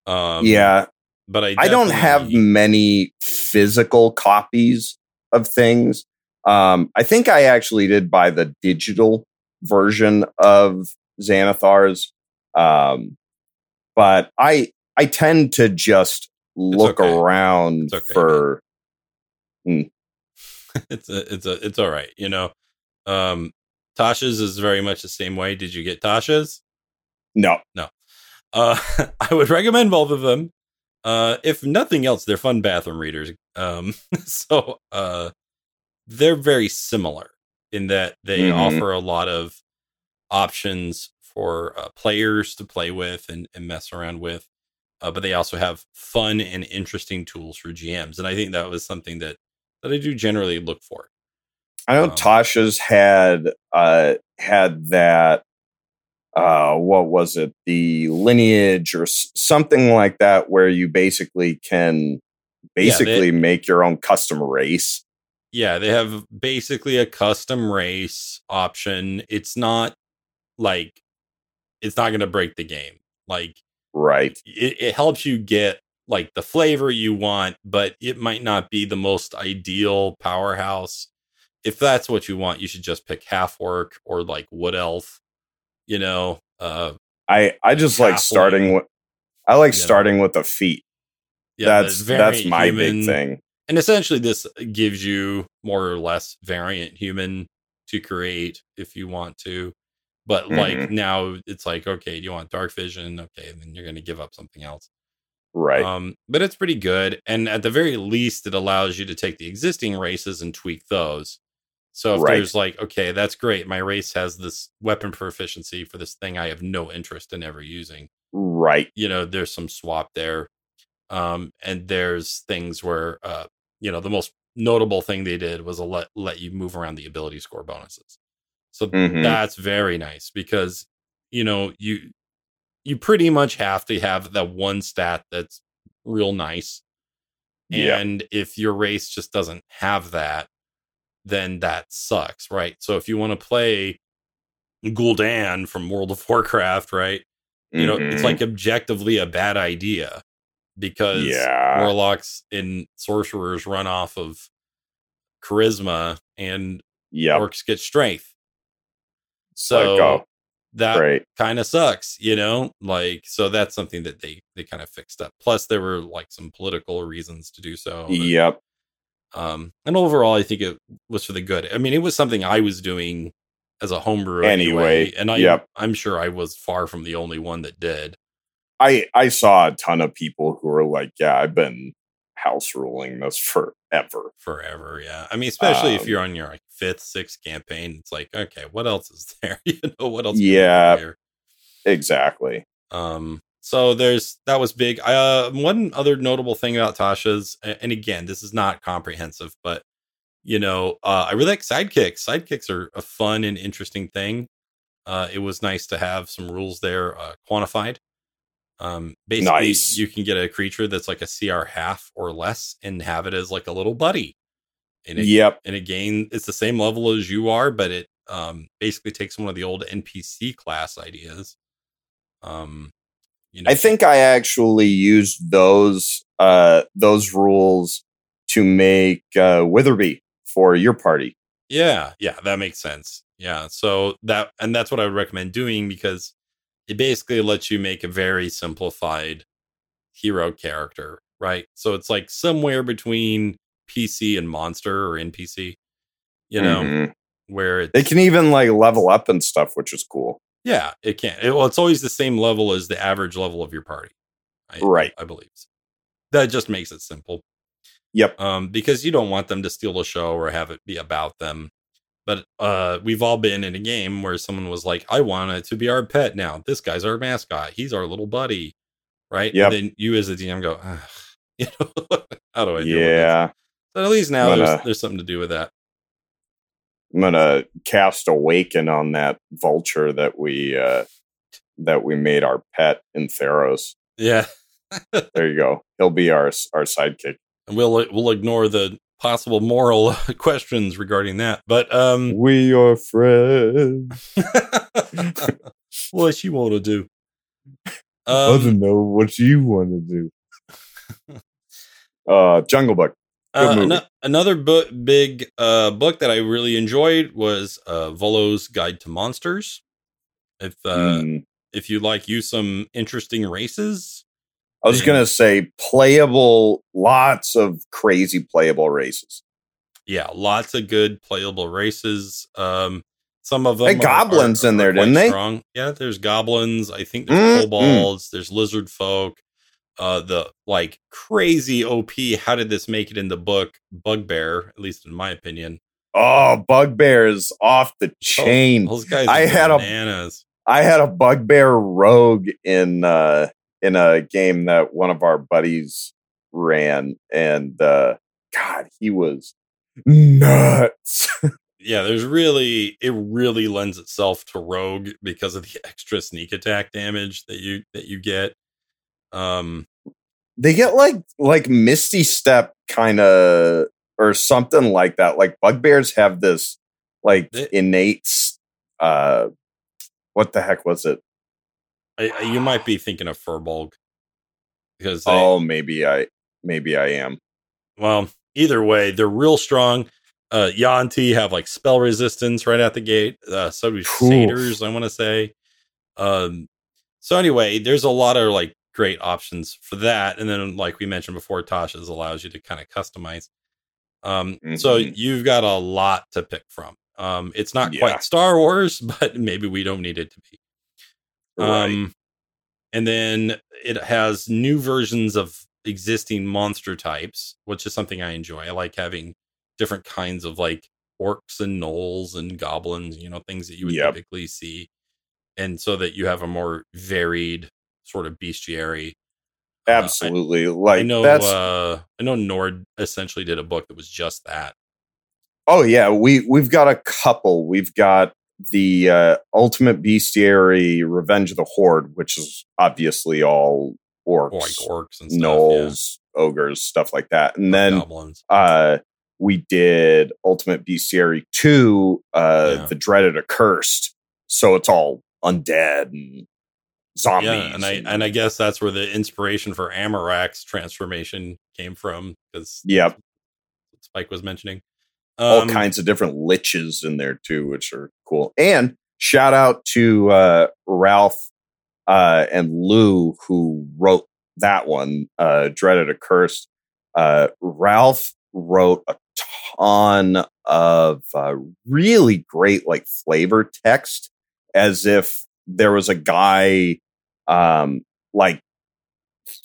Um, yeah, but I I don't have many physical copies of things. Um, I think I actually did buy the digital version of Xanathars, um, but I I tend to just look okay. around okay, for. [laughs] it's a, it's a, it's all right. You know, um, Tasha's is very much the same way. Did you get Tasha's? No, no, Uh, [laughs] I would recommend both of them. Uh, if nothing else, they're fun bathroom readers. Um, [laughs] so uh, they're very similar in that they Mhm. offer a lot of options for uh, players to play with and, and mess around with. Uh, but they also have fun and interesting tools for GMs, and I think that was something that that I do generally look for. I know Um, Tasha's had uh had that uh what was it the lineage or s- something like that where you basically can they- basically make your own custom race Yeah, they have basically a custom race option. It's not like it's not going to break the game. Like right it, it helps you get like the flavor you want, but it might not be the most ideal powerhouse. If that's what you want, you should just pick half orc or like wood elf. You know, uh, I I just like starting with I like You know. starting with the feat yeah, that's that's my human- big thing And essentially, this gives you more or less variant human to create if you want to. But like Mhm. now, it's like, okay, do you want dark vision? Okay, then you're going to give up something else. right Um, but it's pretty good. And at the very least, it allows you to take the existing races and tweak those. So if Right. there's like, okay, that's great. My race has this weapon proficiency for this thing I have no interest in ever using right you know there's some swap there um and there's things where uh you know the most notable thing they did was a let let you move around the ability score bonuses so Mhm. that's very nice because you know you you pretty much have to have that one stat that's real nice Yeah. and if your race just doesn't have that then that sucks right so if you want to play Gul'dan from World of Warcraft, right? you know it's Mhm. like objectively a bad idea because yeah. warlocks and sorcerers run off of charisma and yep. orcs get strength. So that kind of sucks you know? Like so that's something that they they kind of fixed up. Plus there were like some political reasons to do so that- yep. um and overall i think it was for the good. I mean it was something i was doing as a homebrew anyway, Anyway, and i yep. i'm sure i was far from the only one that did I I saw a ton of people who were like, "Yeah, I've been house ruling this forever." forever. Yeah, I mean, especially if Um, you're on your like fifth, sixth campaign, it's like, okay, what else is [laughs] there? you know, what else? can we do Yeah. Exactly. Um. So there's that was big. Uh, one other notable thing about Tasha's, and again, this is not comprehensive, but you know, uh, I really like sidekicks. Sidekicks are a fun and interesting thing. Uh, it was nice to have some rules there uh, quantified. Um, basically, Nice. you can get a creature that's like a CR half or less and have it as like a little buddy. And it, Yep. and again, it's the same level as you are, but it um, basically takes one of the old NPC class ideas. Um, you know, I think I actually used those uh those rules to make uh Witherby for your party. Yeah, yeah, that makes sense. Yeah, so that and that's what I would recommend doing because it basically lets you make a very simplified hero character, right? So it's like somewhere between PC and monster or NPC, you know, Mhm. where it's They can even like level up and stuff, which is cool. yeah, it can. It, well, it's always the same level as the average level of your party, I, Right. I, I believe. That just makes it simple. Yep. um, because you don't want them to steal the show or have it be about them. But uh, we've all been in a game where someone was like, "I want it to be our pet now. This guy's our mascot. He's our little buddy, right?" Yep. And then you, as a DM, go, Ugh, [laughs] "You know, how do I?" Deal with? Yeah. But at least now But, there's there's something to do with that. I'm gonna cast Awaken on that vulture that we uh that we made our pet in Theros. Yeah, There you go. He'll be our our sidekick. and we'll we'll ignore the possible moral [laughs] questions regarding that. But um, [laughs] We are friends. what you want to do? [laughs] I Um, don't know what you want to do. uh, Jungle Book. Uh, ano- another book, big uh, book that I really enjoyed was uh, Volo's Guide to Monsters. If uh, Mm, if you like you some interesting races, I was Yeah. gonna say playable, lots of crazy playable races. yeah, lots of good playable races. Um, some of them Hey, goblins in there, didn't they? Strong. Yeah, there's goblins. I think there's Mm, kobolds. There's lizard folk. Uh, the like crazy OP. How did this make it in the book? Bugbear, at least in my opinion. Oh, bugbear is off the chain. Those guys. I are had a- bananas. I had a bugbear rogue in uh in a game that one of our buddies ran, and uh God, he was nuts. [laughs] yeah, there's really it really lends itself to rogue because of the extra sneak attack damage that you that you get. Um, they get like like misty step kind of or something like that like bugbears have this like They- innate uh what the heck was it I, you might be thinking of Firbolg because they, oh maybe i maybe i am well, either way, they're real strong. Uh, Yuan-ti have like spell resistance right at the gate. Uh, so do satyrs, I want to say. Um, so anyway, there's a lot of like great options for that, and then like we mentioned before, Tasha's allows you to kind of customize. Um, so Mhm. you've got a lot to pick from. Um, it's not Yeah. quite Star Wars, [laughs] but maybe we don't need it to be. Right Um, and then it has new versions of existing monster types, which is something I enjoy. I like having different kinds of like orcs and gnolls and goblins, you know, things that you would Yep. typically see. And so that you have a more varied sort of bestiary. Uh, I- absolutely like I know that's uh I know Nord essentially did a book that was just that. oh yeah we we've got a couple we've got the uh ultimate bestiary revenge of the horde which is obviously all orcs Or like orcs and stuff. gnolls ogres stuff like that and then uh we did ultimate bestiary 2 uh Yeah. the dreaded accursed so it's all undead and zombies Yeah, and I and I guess that's where the inspiration for Amarak's transformation came from because yep Spike was mentioning. All Um, kinds of different liches in there too which are cool. And shout out to uh ralph uh and lou who wrote that one uh dreaded accursed. Uh ralph wrote a ton of uh, really great like flavor text as if there was a guy um like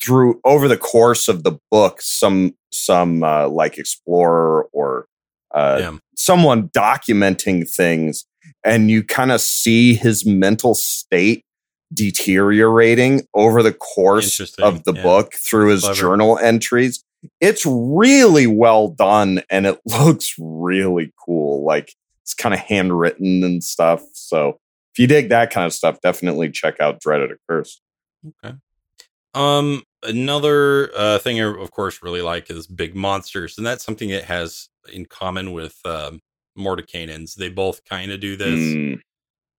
through over the course of the book some some uh, like explorer or uh, someone documenting things and you kind of see his mental state deteriorating over the course of the yeah. book through his Clever. journal entries it's really well done and it [laughs] looks really cool like it's kind of handwritten and stuff so if you dig that kind of stuff definitely check out dreaded accursed Okay. Um, another uh, thing I, of course, really like is big monsters, and that's something it has in common with um, Mordenkainen's. They both kind of do this. Mm,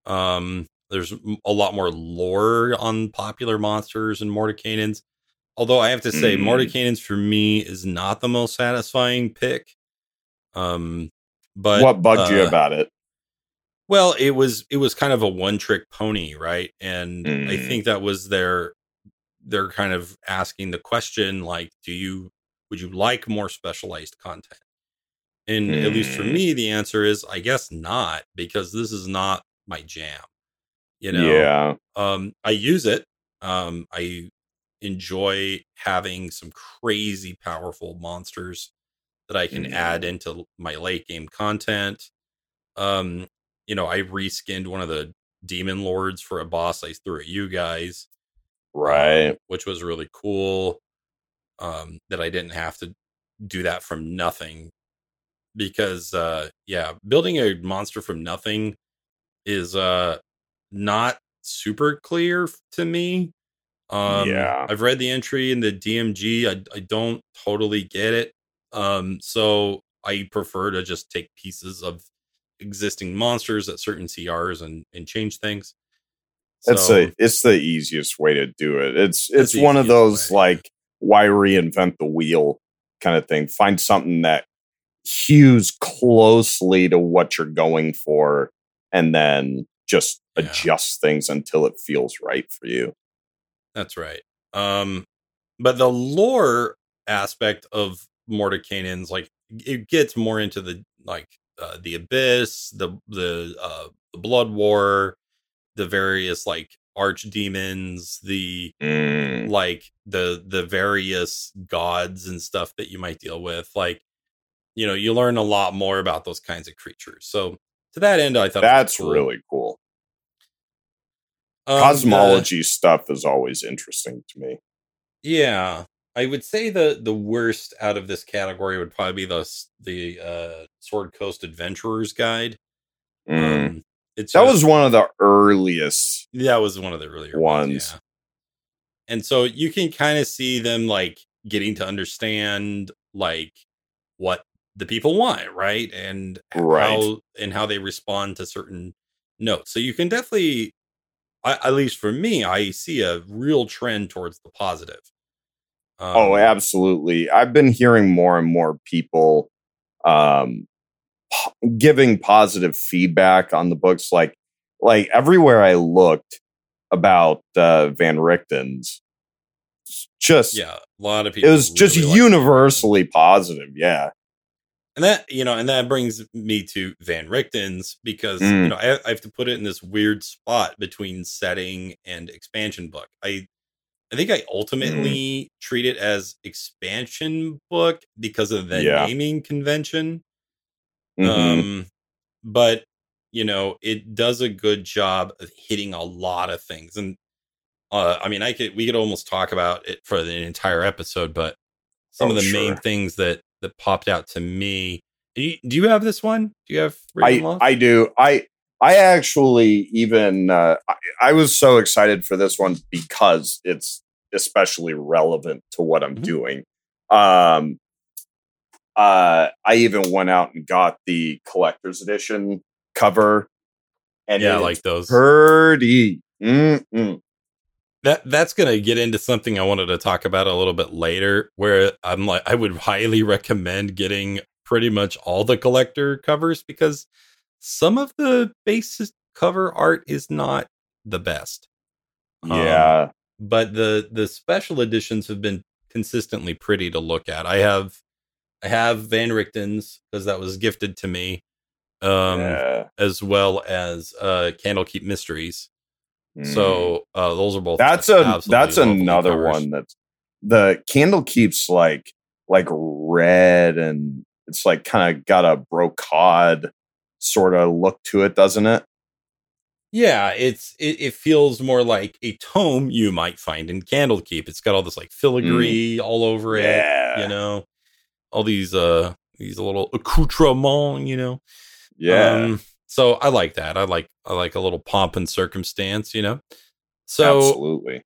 Um, there's a lot more lore on popular monsters and Mordenkainen's. Although I have to say, Mm. For me is not the most satisfying pick. Um, but what bugged you uh, about it Well, it was it was kind of a one trick pony, right? And I Mm. think that was their they're kind of asking the question like, do you would you like more specialized content? And at least for Mm. me, the answer is I guess not, because this is not my jam. You know, yeah um, I use it. Um, I enjoy having some crazy powerful monsters that I can Mhm. add into my late game content. Um, you know, I reskinned one of the demon lords for a boss I threw at you guys, right um, which was really cool. Um, that I didn't have to do that from nothing because, uh, yeah, building a monster from nothing is uh not super clear to me. Um, Yeah. I've read the entry in the DMG. I, I don't totally get it. Um, so I prefer to just take pieces of existing monsters at certain CRs and, and change things. It's So, the it's the easiest way to do it. It's It's it's one of those way, yeah. like why reinvent the wheel kind of thing. Find something that hews closely to what you're going for, and then just Yeah. adjust things until it feels right for you. That's right. Um, but the lore aspect of Mordenkainen's like it gets more into the like uh, the abyss, the the uh, the blood war, the various like arch demons, the Mm. like the the various gods and stuff that you might deal with. Like, you know, you learn a lot more about those kinds of creatures. So to that end, I thought That's cool. really cool. Um, Cosmology stuff is always interesting to me. yeah, I would say the the worst out of this category would probably be the the uh, Sword Coast Adventurer's Guide. Mm. Um, it's that just- was one of the earliest. that was one of the earlier Ones. ones. Yeah. And so you can kind of see them like getting to understand like what the people want, right? And Right. how and how they respond to certain notes. So you can definitely I, at least for me, I see a real trend towards the positive. Um, oh, absolutely. I've been hearing more and more people um, po- giving positive feedback on the books. Like, like everywhere I looked about uh, Van Richten's, just yeah, a lot of people. it was just really it. universally positive. Yeah. And that, you know, and that brings me to Van Richten's because, Mm. you know, I, I have to put it in this weird spot between setting and expansion book. I, I think I ultimately treat it as expansion book because of the Yeah. naming convention. Mhm. Um, but you know, it does a good job of hitting a lot of things. And uh, I mean, I could we could almost talk about it for the entire episode, but some Oh, of the main things that that popped out to me. Do you, have this one? Do you have I? I do. I I actually even uh, I, I was so excited for this one because it's especially relevant to what I'm Mhm. doing. Um, uh, I even went out and got the collector's edition cover, and yeah, like those. pretty. Mm-mm. That that's gonna get into something I wanted to talk about a little bit later, where I'm like, I would highly recommend getting pretty much all the collector covers because some of the base cover art is not the best. Um, Yeah, but the the special editions have been consistently pretty to look at. I have I have Van Richten's because that was gifted to me, um, yeah. as well as uh, Candlekeep Mysteries. Mm. So uh, those are both. that's a that's another covers. one that's the candle keeps like like red and it's like kind of got a brocade sort of look to it doesn't it Yeah, it's it, it feels more like a tome you might find in Candlekeep. It's got all this like filigree all over it, Mm. yeah you know, all these uh these little accoutrements, you know. yeah Um, so I like that. I like I like a little pomp and circumstance, you know. So absolutely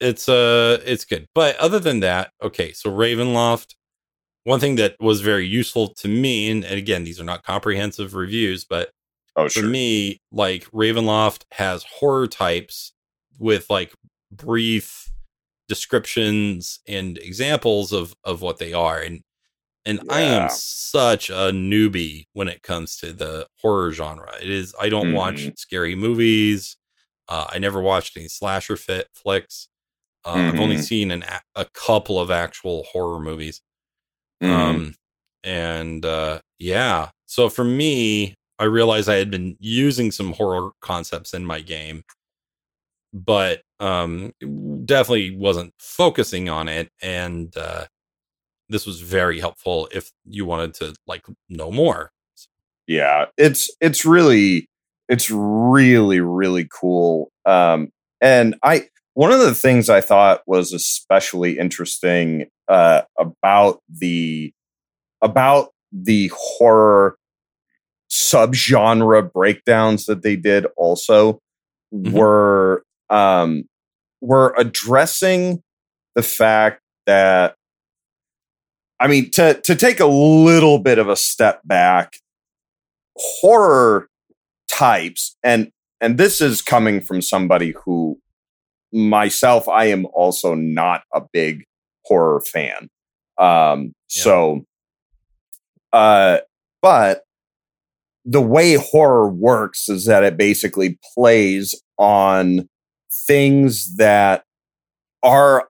it's uh it's good. But other than that, okay, so Ravenloft, one thing that was very useful to me, and, and again, these are not comprehensive reviews, but oh for me, like Ravenloft has horror types with like brief descriptions and examples of of what they are and and I am such a newbie when it comes to the horror genre. It is I don't watch Mhm. scary movies. Uh, I never watched any slasher fit flicks. Uh, I've only Mhm. seen an, a- a couple of actual horror movies. Mhm. Um, and uh, yeah, so for me, I realized I had been using some horror concepts in my game, but um, definitely wasn't focusing on it. And uh, this was very helpful if you wanted to like know more. yeah it's it's really it's really really cool um and i one of the things i thought was especially interesting uh about the about the horror subgenre breakdowns that they did also Mhm. were um were addressing the fact that I mean to to take a little bit of a step back horror types and and this is coming from somebody who myself I am also not a big horror fan. Um so uh but the way horror works is that it basically plays on things that are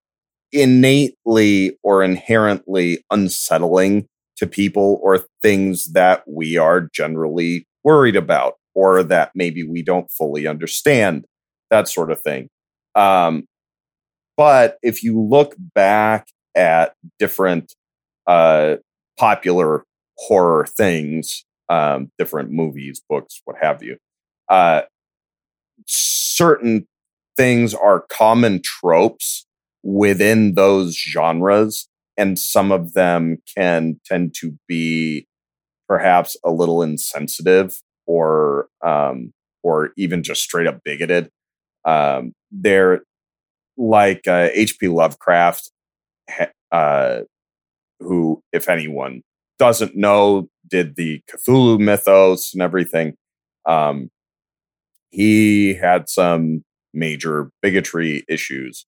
innately or inherently unsettling to people or things that we are generally worried about or that maybe we don't fully understand, that sort of thing. Um, but if you look back at different uh, popular horror things, um, different movies, books, what have you, uh, certain things are common tropes within those genres, and some of them can tend to be perhaps a little insensitive or um, or even just straight up bigoted. Um, they're like uh, H.P. Lovecraft, uh, who, if anyone doesn't know, did the Cthulhu mythos and everything. Um, he had some major bigotry issues.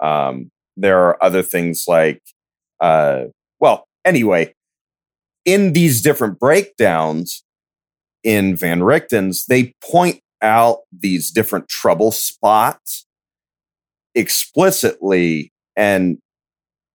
Um, there are other things like, uh, well, anyway, in these different breakdowns in Van Richten's, they point out these different trouble spots explicitly and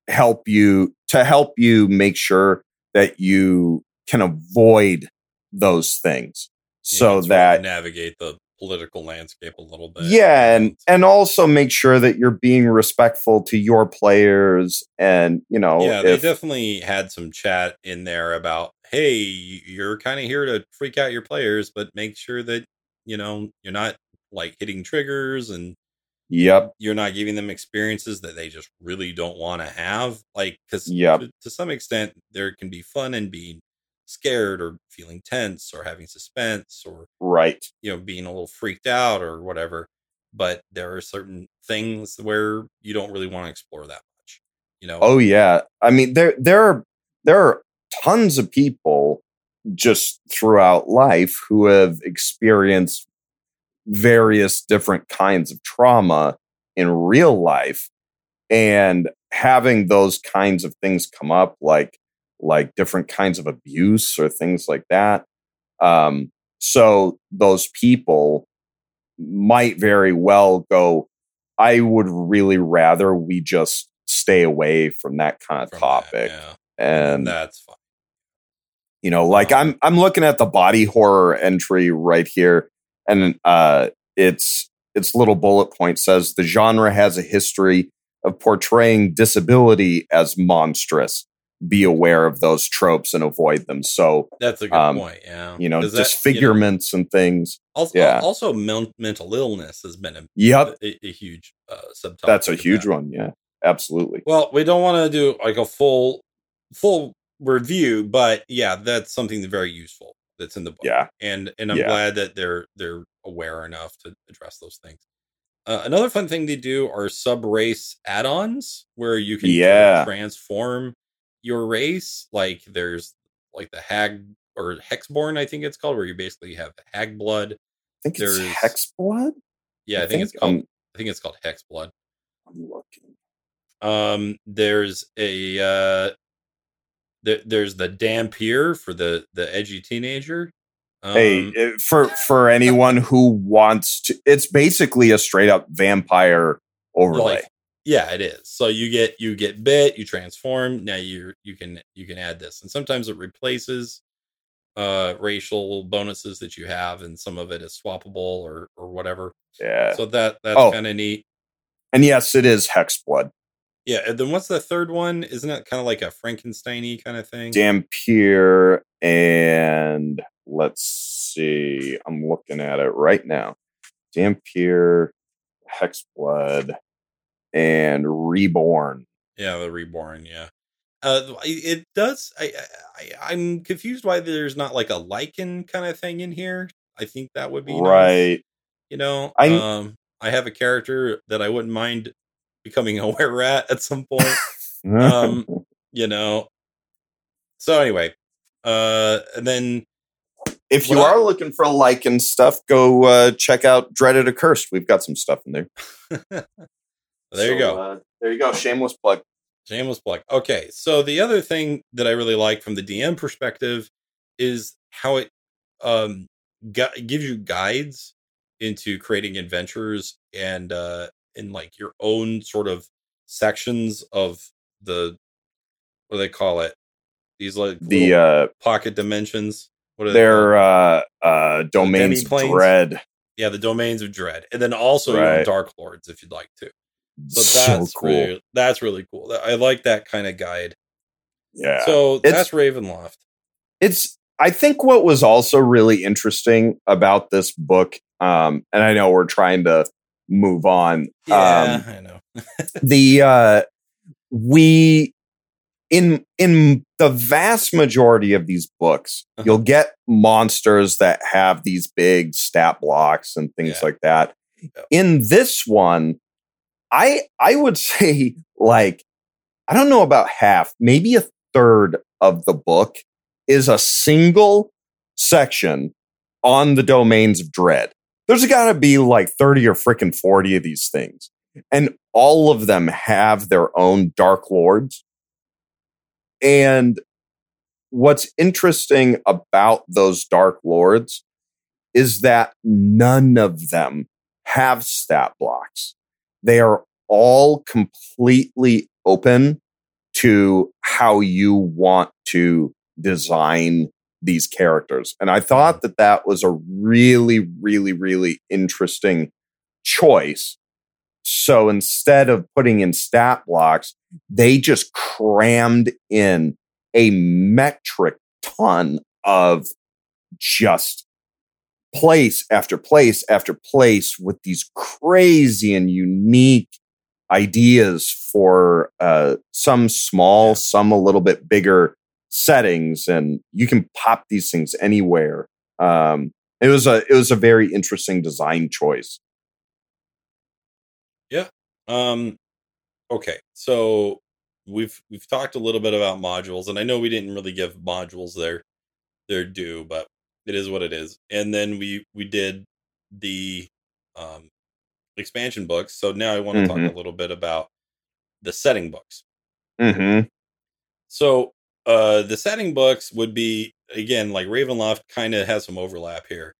help you to help you make sure that you can avoid those things. So that navigate the political landscape a little bit. Yeah, and and also make sure that you're being respectful to your players and, you know, Yeah, if, they definitely had some chat in there about, "Hey, you're kind of here to freak out your players, but make sure that, you know, you're not like hitting triggers and Yep. You're not giving them experiences that they just really don't want to have. Like, because yep. to, to, some extent, there can be fun in being scared or feeling tense or having suspense or, right, you know, being a little freaked out or whatever. But there are certain things where you don't really want to explore that much, you know? Oh, yeah. I mean, there, there are, there are tons of people just throughout life who have experienced various different kinds of trauma in real life and having those kinds of things come up like like different kinds of abuse or things like that um, so those people might very well go i would really rather we just stay away from that kind of from topic that, yeah. and that's fine you know like i'm i'm looking at the body horror entry right here and uh, its its little bullet point says the genre has a history of portraying disability as monstrous. Be aware of those tropes and avoid them. So that's a good um, point. Yeah, you know, disfigurements you know, and things. Also, yeah. also mental illness has been a yep a, a huge uh, subtopic. That's a huge that. one. Yeah, absolutely. Well, we don't want to do like a full full review, but yeah, that's something very useful that's in the book. Yeah, and and I'm yeah. glad that they're they're aware enough to address those things. Uh, another fun thing they do are sub race add ons where you can yeah. transform your race. Like there's like the hag or hexborn, I think it's called, where you basically have hag blood. I think there's it's hex blood. Yeah, I, I think, think, it's called. Um, I think it's called hex blood. I'm looking. Um, there's a uh, there, there's the Dhampir for the the edgy teenager. Um, hey, for for anyone who wants to, it's basically a straight up vampire overlay. Like, yeah, it is. So you get you get bit, you transform. Now you you can you can add this, and sometimes it replaces uh racial bonuses that you have, and some of it is swappable or or whatever. Yeah. So that that's oh. kind of neat. And yes, it is hex blood. Yeah, and then what's the third one? Isn't it kind of like a Frankensteiny kind of thing? Dhampir and let's see. I'm looking at it right now. Dhampir, Hexblood, and Reborn. Yeah, the Reborn. Yeah. Uh, it does. I, I I'm confused why there's not like a lichen kind of thing in here. I think that would be right. Nice. You know, I um, I have a character that I wouldn't mind becoming [laughs] a were rat at some point. um, [laughs] you know. So anyway, uh, and then if you are looking for lichen stuff, go uh, check out Dreaded Accursed. We've got some stuff in there. [laughs] there so, you go. Uh, there you go. Shameless plug. Shameless plug. Okay, so the other thing that I really like from the DM perspective is how it um gu- gives you guides into creating adventures and uh in like your own sort of sections of the what do they call it? These like The uh pocket dimensions. What are they their uh uh domains demi-planes? dread. yeah, the domains of dread, and then also Right. dark lords if you'd like to. So So, that's cool. really that's really cool. I like that kind of guide. yeah. So It's- that's Ravenloft. it's i think what was also really interesting about this book um and i know we're trying to move on Yeah, um I know. [laughs] the uh we in in the vast majority of these books Uh-huh. you'll get monsters that have these big stat blocks and things Yeah. like that Yep. in this one i i would [laughs] say like i don't know about half maybe a third of the book is a single section on the domains of dread. There's got to be like 30 or freaking 40 of these things and all of them have their own dark lords. And what's interesting about those dark lords is that none of them have stat blocks they are all completely open to how you want to design these characters. And i thought that that was a really really really interesting choice. So instead of putting in stat blocks they just crammed in a metric ton of just place after place after place with these crazy and unique ideas for uh, some small, some a little bit bigger settings, and you can pop these things anywhere. Um, it was a it was a very interesting design choice. Yeah. Um, okay, so we've we've talked a little bit about modules, and I know we didn't really give modules their their due, but it is what it is. And then we we did the um expansion books. So now I want to Mhm. talk a little bit about the setting books. Mm-hmm. So uh the setting books would be again like Ravenloft kind of has some overlap here.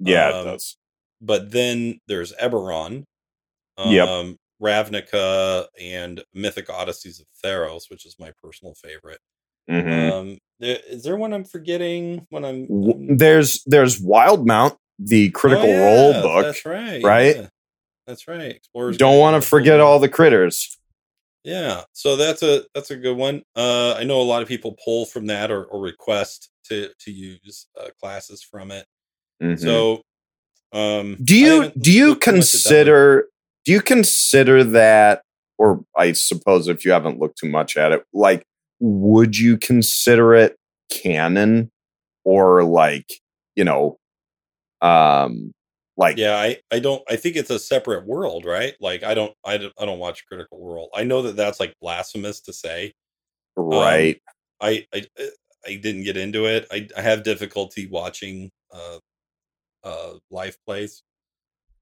Yeah, Um, it does. But then there's Eberron, um, Yep. Ravnica, and Mythic Odysseys of Theros, which is my personal favorite. Mhm. Um, there, is there one I'm forgetting? When I'm, I'm- There's there's Wildemount, the critical Oh, yeah, role book. That's right. right? yeah. That's right. Explorers. Don't want to forget all the critters. Yeah, so that's a that's a good one. Uh, I know a lot of people pull from that or, or request to to use uh, classes from it. Mhm. So, um, do you do you looked too much at that one. consider do you consider that or i suppose if you haven't looked too much at it like would you consider it canon or like you know um like Yeah, I I don't. I think it's a separate world, right? Like I don't I don't I don't watch Critical Role. I know that that's like blasphemous to say. right I I uh, I didn't get into it. I I have difficulty watching uh uh live plays,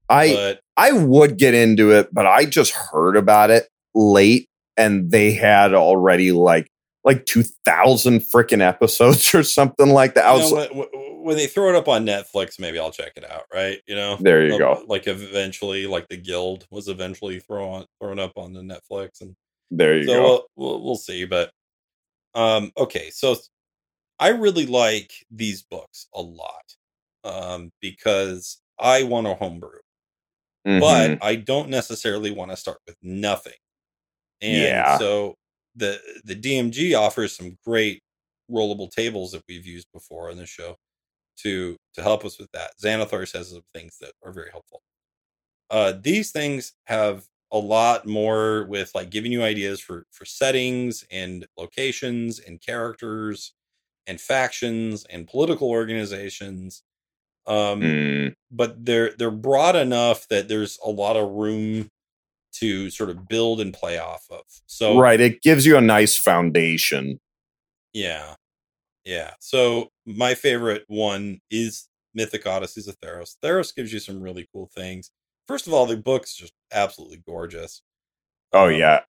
i but i would get into it but i just heard about it late and they had already like like 2000 freaking episodes or something like that i you was know, when, when- when they throw it up on Netflix, maybe I'll check it out. Right? You know, there you go Like eventually, like the Guild was eventually thrown thrown up on the Netflix, and there you so go we'll, we'll we'll see. But um, okay, so I really like these books a lot um, because I want a homebrew, Mhm. but I don't necessarily want to start with nothing. And Yeah. so the the DMG offers some great rollable tables that we've used before on the show to to help us with that. Xanathar has some things that are very helpful. Uh, these things have a lot more with like giving you ideas for for settings and locations and characters and factions and political organizations. Um, Mm. but they're they're broad enough that there's a lot of room to sort of build and play off of. So right it gives you a nice foundation yeah. Yeah. So my favorite one is Mythic Odysseys of Theros. Theros gives you some really cool things. First of all, the book's just absolutely gorgeous. Oh Um, yeah.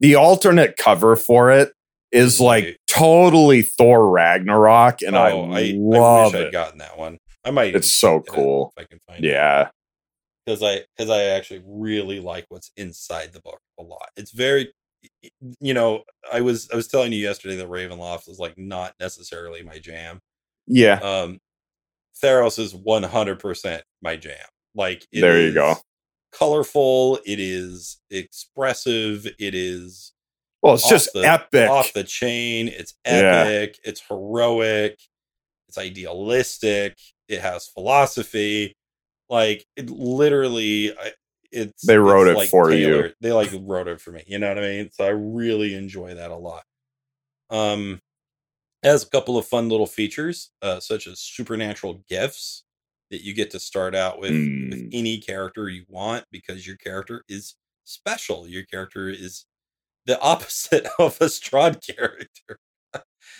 The alternate cover for it is like totally Thor Ragnarok and I oh, I, love I wish I'd gotten that one. I might. It's so get it cool. if I can find it. Because I because I actually really like what's inside the book a lot. It's very you know, I was I was telling you yesterday that Ravenloft is like not necessarily my jam. Yeah. Um, Theros is one hundred percent my jam. Like there you go. Colorful. It is expressive. It is well, it's just the, epic, off the chain. It's epic. Yeah. It's heroic. It's idealistic. It has philosophy. Like it literally, it's they wrote it's it like for tailored. you. They like wrote it for me. You know what I mean? So I really enjoy that a lot. Um, has a couple of fun little features, uh, such as supernatural gifts that you get to start out with Mm. with any character you want because your character is special. Your character is the [laughs] opposite of a Strahd character.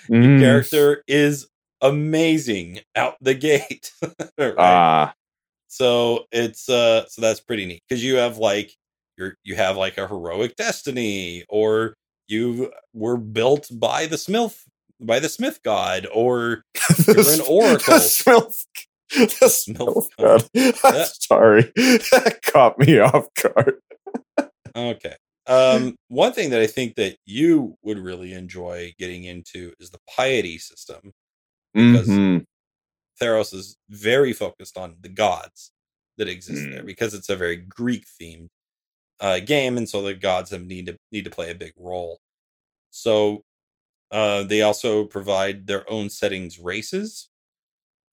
Your Mm. character is amazing out the gate. [laughs] right? Ah, so it's uh so that's pretty neat because you have like you're you have like a heroic destiny or you were built by the smith by the smith god or [laughs] You're an [laughs] oracle. [laughs] The Smilf, the Smilf god. Yeah. sorry, that caught me off guard. okay um one thing that i think that you would really enjoy getting into is the piety system Because- Mhm. Theros is very focused on the gods that exist Mm. there because it's a very greek themed uh game and so the gods have need to need to play a big role so uh they also provide their own settings races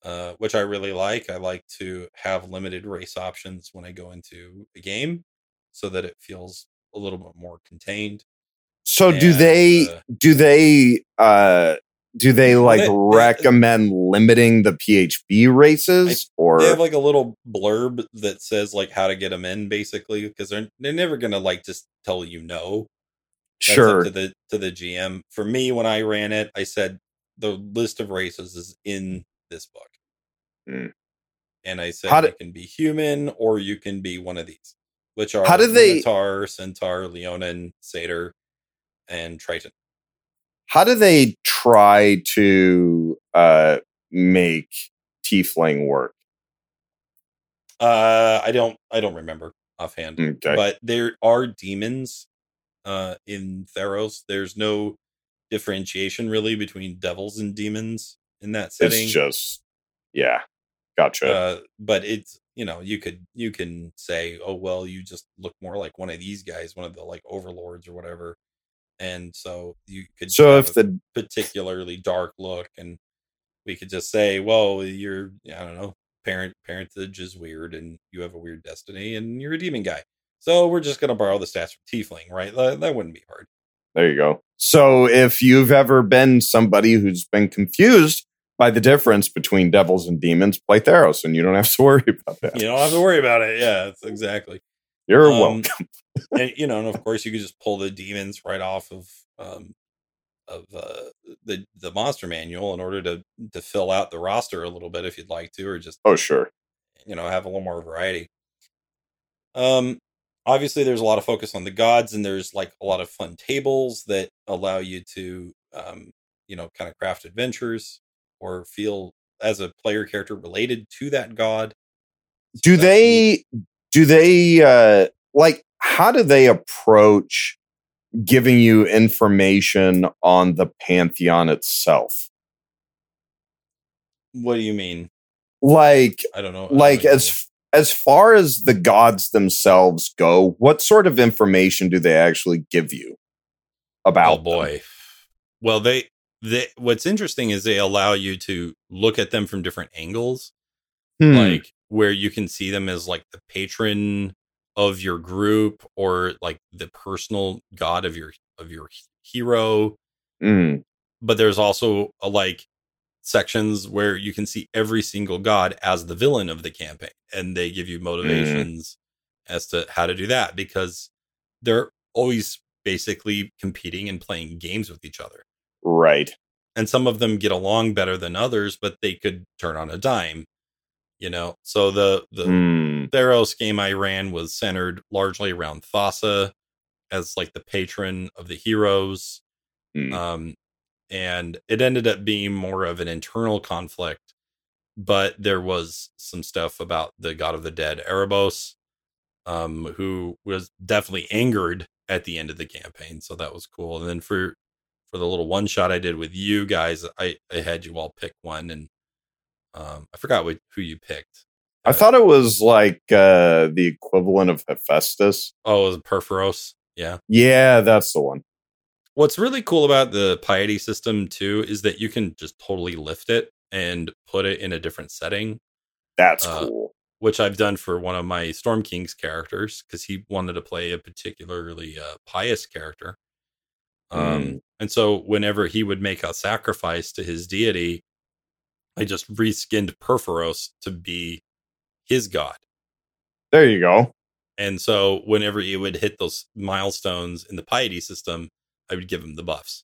uh which i really like i like to have limited race options when i go into a game so that it feels a little bit more contained So do they uh, do they uh do they like they- [laughs] they- recommend limiting the PHB races or they have like a little blurb that says like how to get them in basically because they're they're never gonna like just tell you no That's sure to the to the GM. For me, when I ran it, I said the list of races is in this book, Hmm. and I said How do- you can be human or you can be one of these, which are How do they- Minotaur, Centaur, Leonin, Satyr, and Triton. How do they try to uh make tiefling work? Uh, I don't I don't remember offhand. Okay. but there are demons uh in Theros. There's no differentiation really between devils and demons in that setting. it's just yeah. Gotcha. uh but it's you know, you could you can say, "Oh, well, you just look more like one of these guys, one of the like overlords or whatever." And so you could so if the particularly dark look and we could just say, "Well, you're I don't know, parent parentage is weird and you have a weird destiny and you're a demon guy." So we're just going to borrow the stats from Tiefling, right? That, that wouldn't be hard. There you go. So if you've ever been somebody who's been confused by the difference between devils and demons, play Theros and you don't have to [laughs] worry about that. You don't have to worry about it. Yeah, exactly. You're Um, welcome. And you know, and of course, you could just pull the demons right off of um, of uh, the the monster manual in order to to fill out the roster a little bit if you'd like to, or just Oh, sure. you know have a little more variety. Um, obviously, there's a lot of focus on the gods, and there's like a lot of fun tables that allow you to um, you know kind of craft adventures or feel as a player character related to that god. So Do they, do they, uh, like, how do they approach giving you information on the Pantheon itself? What do you mean? Like, I don't know. I don't like know. as as far as the gods themselves go, what sort of information do they actually give you about? oh them? boy well they they what's interesting is they allow you to look at them from different angles Hmm. like where you can see them as like the patron of your group or like the personal god of your of your hero Mm. but there's also a, like sections where you can see every single god as the villain of the campaign and they give you motivations as to how to do that because they're always basically competing and playing games with each other Right. and some of them get along better than others but they could turn on a dime you know so the the Hmm. theros game i ran was centered largely around thassa as like the patron of the heroes Hmm. um and it ended up being more of an internal conflict but there was some stuff about the god of the dead erebos um who was definitely angered at the end of the campaign. So that was cool. And then for for the little one shot I did with you guys, I, I had you all pick one and um, I forgot what, who you picked. I thought it was like uh, the equivalent of Hephaestus. Oh, it was Purphoros. Yeah. Yeah, that's the one. What's really cool about the piety system too is that you can just totally lift it and put it in a different setting. That's Uh, cool. which I've done for one of my Storm King's characters because he wanted to play a particularly uh, pious character. Um, Mm. And so whenever he would make a sacrifice to his deity, I just reskinned Purphoros to be his god. There you go. And so whenever he would hit those milestones in the piety system, I would give him the buffs.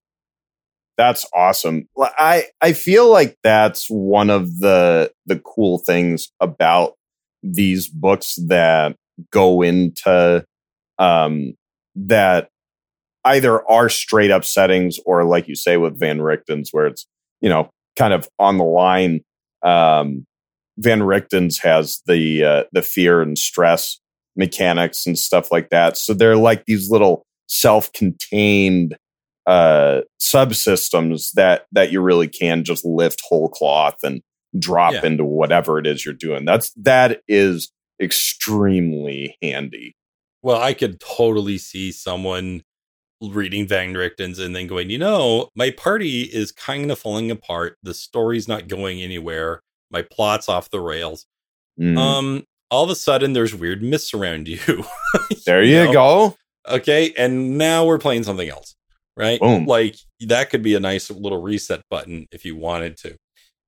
That's awesome. I I feel like that's one of the the cool things about these books that go into um that either are straight up settings or like you say with Van Richten's where it's, you know, kind of on the line. Um Van Richten's has the uh, the fear and stress mechanics and stuff like that. So they're like these little self-contained uh subsystems that that you really can just lift whole cloth and drop Yeah. into whatever it is you're doing that's that is extremely handy Well, I could totally see someone reading Van Richten's and then going, you know, my party is kind of falling apart. The story's not going anywhere. My plot's off the rails. Mm, Um, all of a sudden, there's weird myths around [laughs] you. there you know? go Okay, and now we're playing something else, right? Boom. Like that could be a nice little reset button if you wanted to.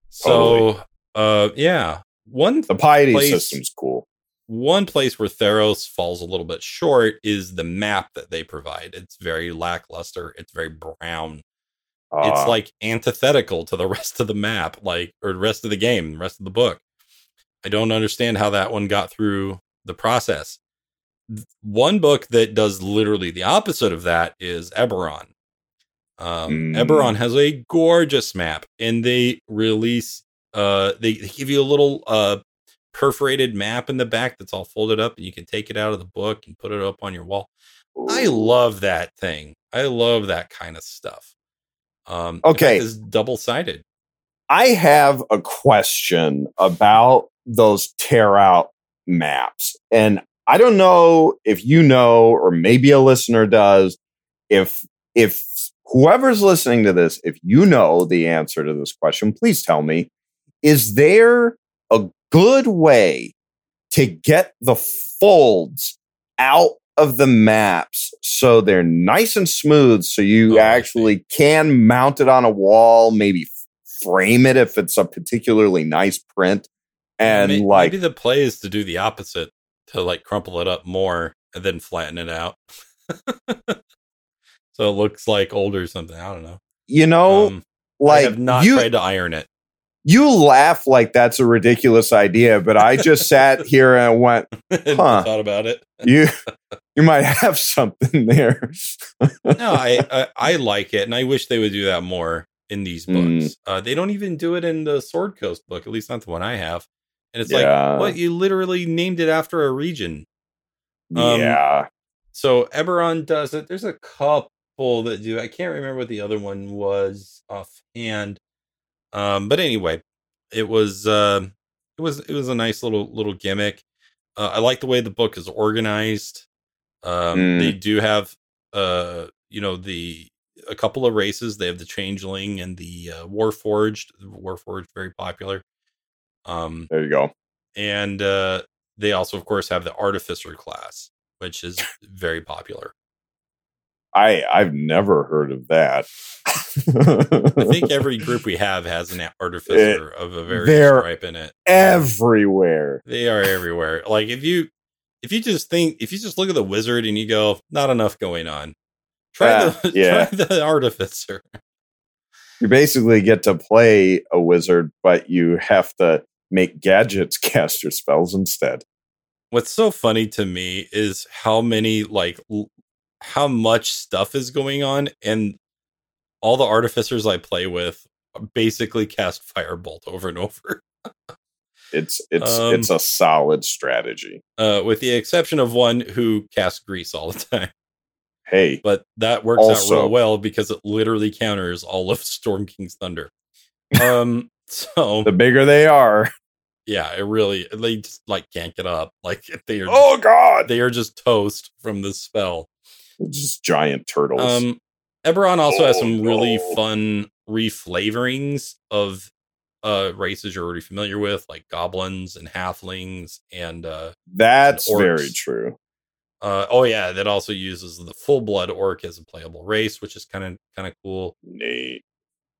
So, uh, yeah, one the piety place- system's cool one place where Theros falls a little bit short is the map that they provide. It's very lackluster. It's very brown. it's Uh, like antithetical to the [laughs] rest of the map, like or the rest of the game, the rest of the book. I don't understand how that one got through the process. One book that does literally the opposite of that is Eberron. Um, Mm. Eberron has a gorgeous map, and they release. Uh, they, they give you a little uh perforated map in the back that's all folded up, and you can take it out of the book and put it up on your wall. I love that thing. I love that kind of stuff. Um, Okay. is double sided. I have a question about those tear out maps. And I don't know if you know, or maybe a listener does, if if whoever's listening to this, if you know the answer to this question, please tell me. Is there a good way to get the folds out of the maps so they're nice and smooth so you Oh, actually can mount it on a wall, maybe frame it if it's a particularly nice print and May- like maybe the play is to do the opposite, to like crumple it up more and then flatten it out. [laughs] so it looks like old or something. I don't know. you know Um, I like have not you tried to iron it. You laugh like that's a ridiculous idea but i just sat [laughs] here and went [laughs] Huh. thought about it. you [laughs] you might have something there No, I, I I like it, and I wish they would do that more in these Mm. books. Uh, they don't even do it in the Sword Coast book, at least not the one I have. And it's Yeah. like, what you literally named it after a region. Um, yeah So Eberron does it. There's a couple that do. I can't remember what the other one was offhand. Um, but anyway, it was uh, it was it was a nice little little gimmick. Uh, I like the way the book is organized. Um, Mm. They do have uh, you know the a couple of races. They have the Changeling and the uh, Warforged. Warforged very popular. Um, there you go and uh, they also, of course, have the Artificer class, which is very popular. I i've never heard of that I think [laughs] every group we have has an Artificer of a very stripe in it. everywhere They are everywhere. Like if you if you just think if you just look at the wizard and you go, not enough going on. Try Ah, the [laughs] yeah. try the artificer. you basically get to play a wizard but you have to make gadgets [laughs] cast your spells instead What's so funny to me is how many like l- how much stuff is going on and all the artificers I play with basically cast firebolt over and [laughs] over. it's it's Um, it's a solid strategy Uh with the exception of one who casts grease all the [laughs] time. Hey, but that works also, out real well because it literally counters all of [laughs] Storm King's thunder. Um, so the bigger they are, yeah, it really they just like can't get up. Like they are. Oh God, they are just toast from this spell. Just giant turtles. Um, Eberron also oh, has some no. really fun reflavorings of uh races you're already familiar with, like goblins and halflings, and uh that's and very true. Uh, oh yeah, that also uses the full blood orc as a playable race, which is kind of kind of cool. Neat.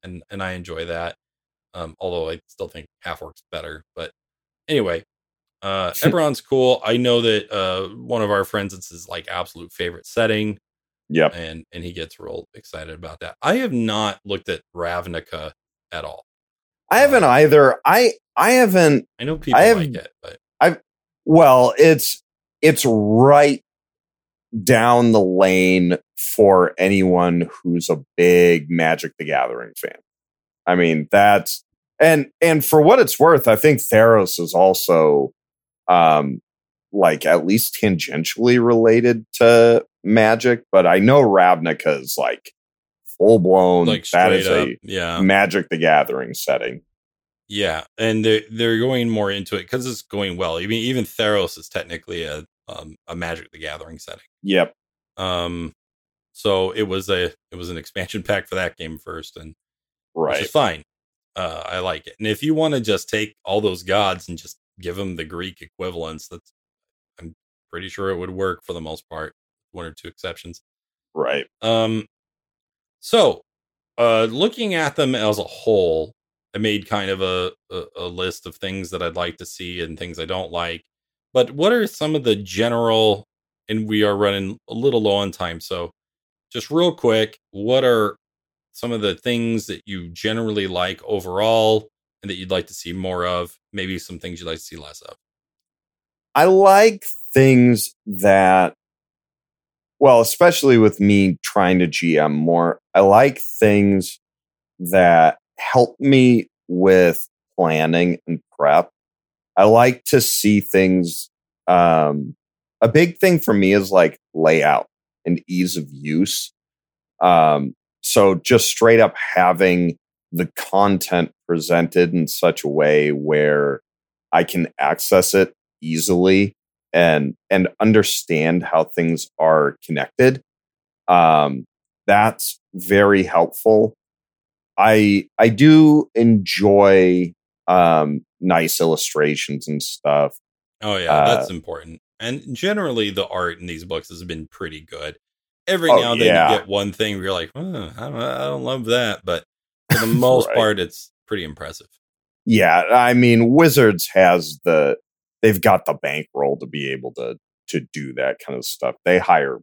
And and I enjoy that. Um, although I still think half orcs better. But anyway, uh [laughs] Eberron's cool. I know that uh one of our friends it's his like absolute favorite setting. Yep. And and he gets real excited about that. I have not looked at Ravnica at all. I haven't um, either. I I haven't I know people I have, like it, but I well, it's it's right down the lane for anyone who's a big Magic the Gathering fan. I mean, that's and and for what it's worth, I think Theros is also um like at least tangentially related to Magic, but I know Ravnica is like full blown like that is up, a yeah. Magic the Gathering setting. Yeah, and they're they're going more into it because it's going well. I mean, even Theros is technically a um, a Magic the Gathering setting. Yep. Um, so it was a it was an expansion [laughs] pack for that game first, and right, which fine. Uh, I like it. And if you want to just take all those gods and just give them the Greek equivalents, that's I'm pretty sure it would work for the most part. One or two exceptions. Right. Um. So, uh, looking at them as a whole, I made kind of a, a, a list of things that I'd like to see and things I don't like. But what are some of the general? And we are running a little low on time, so just real quick, what are some of the things that you generally like overall that you'd like to see more of? Maybe some things you'd like to see less of. I like things that, well, especially with me trying to GM more, I like things that help me with planning and prep. I like to see things. Um, a big thing for me is like layout and ease of use. Um, so just straight up having the content presented in such a way where I can access it easily and and understand how things are connected. Um, that's very helpful. I I do enjoy um, nice illustrations and stuff. Oh yeah, uh, that's important. And generally, the art in these books has been pretty good. Every oh, now and then yeah. you get one thing where you're like, oh, I don't, I don't love that, but for the [laughs] most right. part, it's pretty impressive. Yeah, I mean, Wizards has the they've got the bankroll to be able to to do that kind of stuff. They hire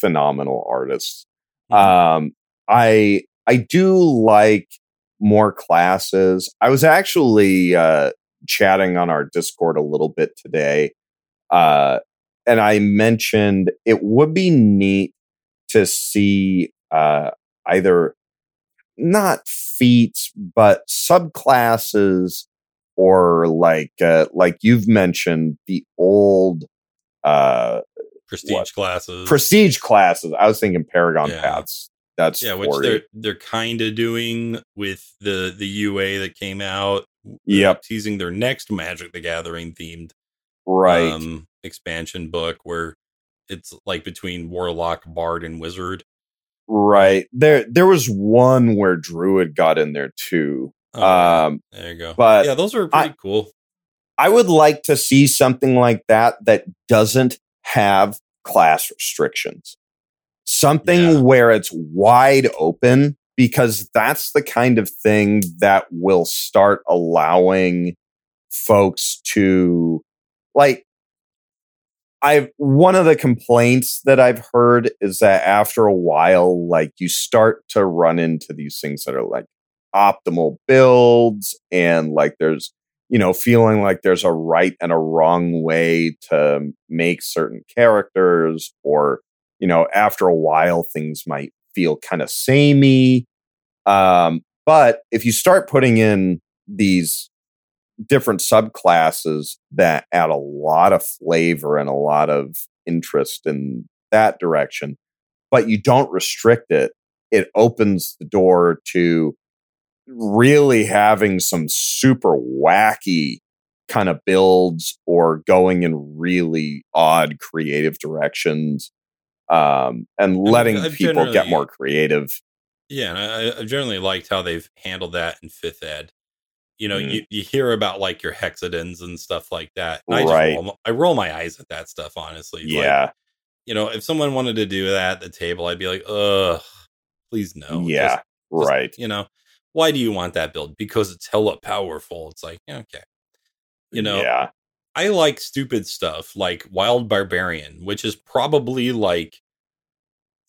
phenomenal artists. Mm-hmm. Um, I I do like more classes. I was actually uh, chatting on our Discord a little bit today, uh, and I mentioned it would be neat to see uh, either not feats but subclasses or like uh, like you've mentioned the old uh prestige what? classes prestige classes i was thinking paragon yeah. paths that's yeah, which they're they're kind of doing with the the UA that came out. Yep, teasing their next Magic the Gathering themed right um, expansion book where it's like between Warlock, Bard, and Wizard. Right there, there was one where Druid got in there too. Oh, um, there you go. But yeah, those are pretty I, cool. I would like to see something like that that doesn't have class restrictions something yeah. where it's wide open because that's the kind of thing that will start allowing folks to like I've one of the complaints that I've heard is that after a while like you start to run into these things that are like optimal builds and like there's you know feeling like there's a right and a wrong way to make certain characters or you know, after a while, things might feel kind of samey. Um, but if you start putting in these different subclasses that add a lot of flavor and a lot of interest in that direction, but you don't restrict it, it opens the door to really having some super wacky kind of builds or going in really odd creative directions um, and letting I've people get more creative. Yeah, and I, I've generally liked how they've handled that in fifth ed. You know, Mm. you, you hear about like your hexadins and stuff like that. And I Right. just roll, I roll my eyes at that stuff, honestly. Like, Yeah, you know, if someone wanted to do that at the table, I'd be like, ugh, please no. yeah, Just- just, right. You know, why do you want that build? Because it's hella powerful. It's like, yeah, okay. You know, yeah, I like stupid stuff like Wild Barbarian, which is probably like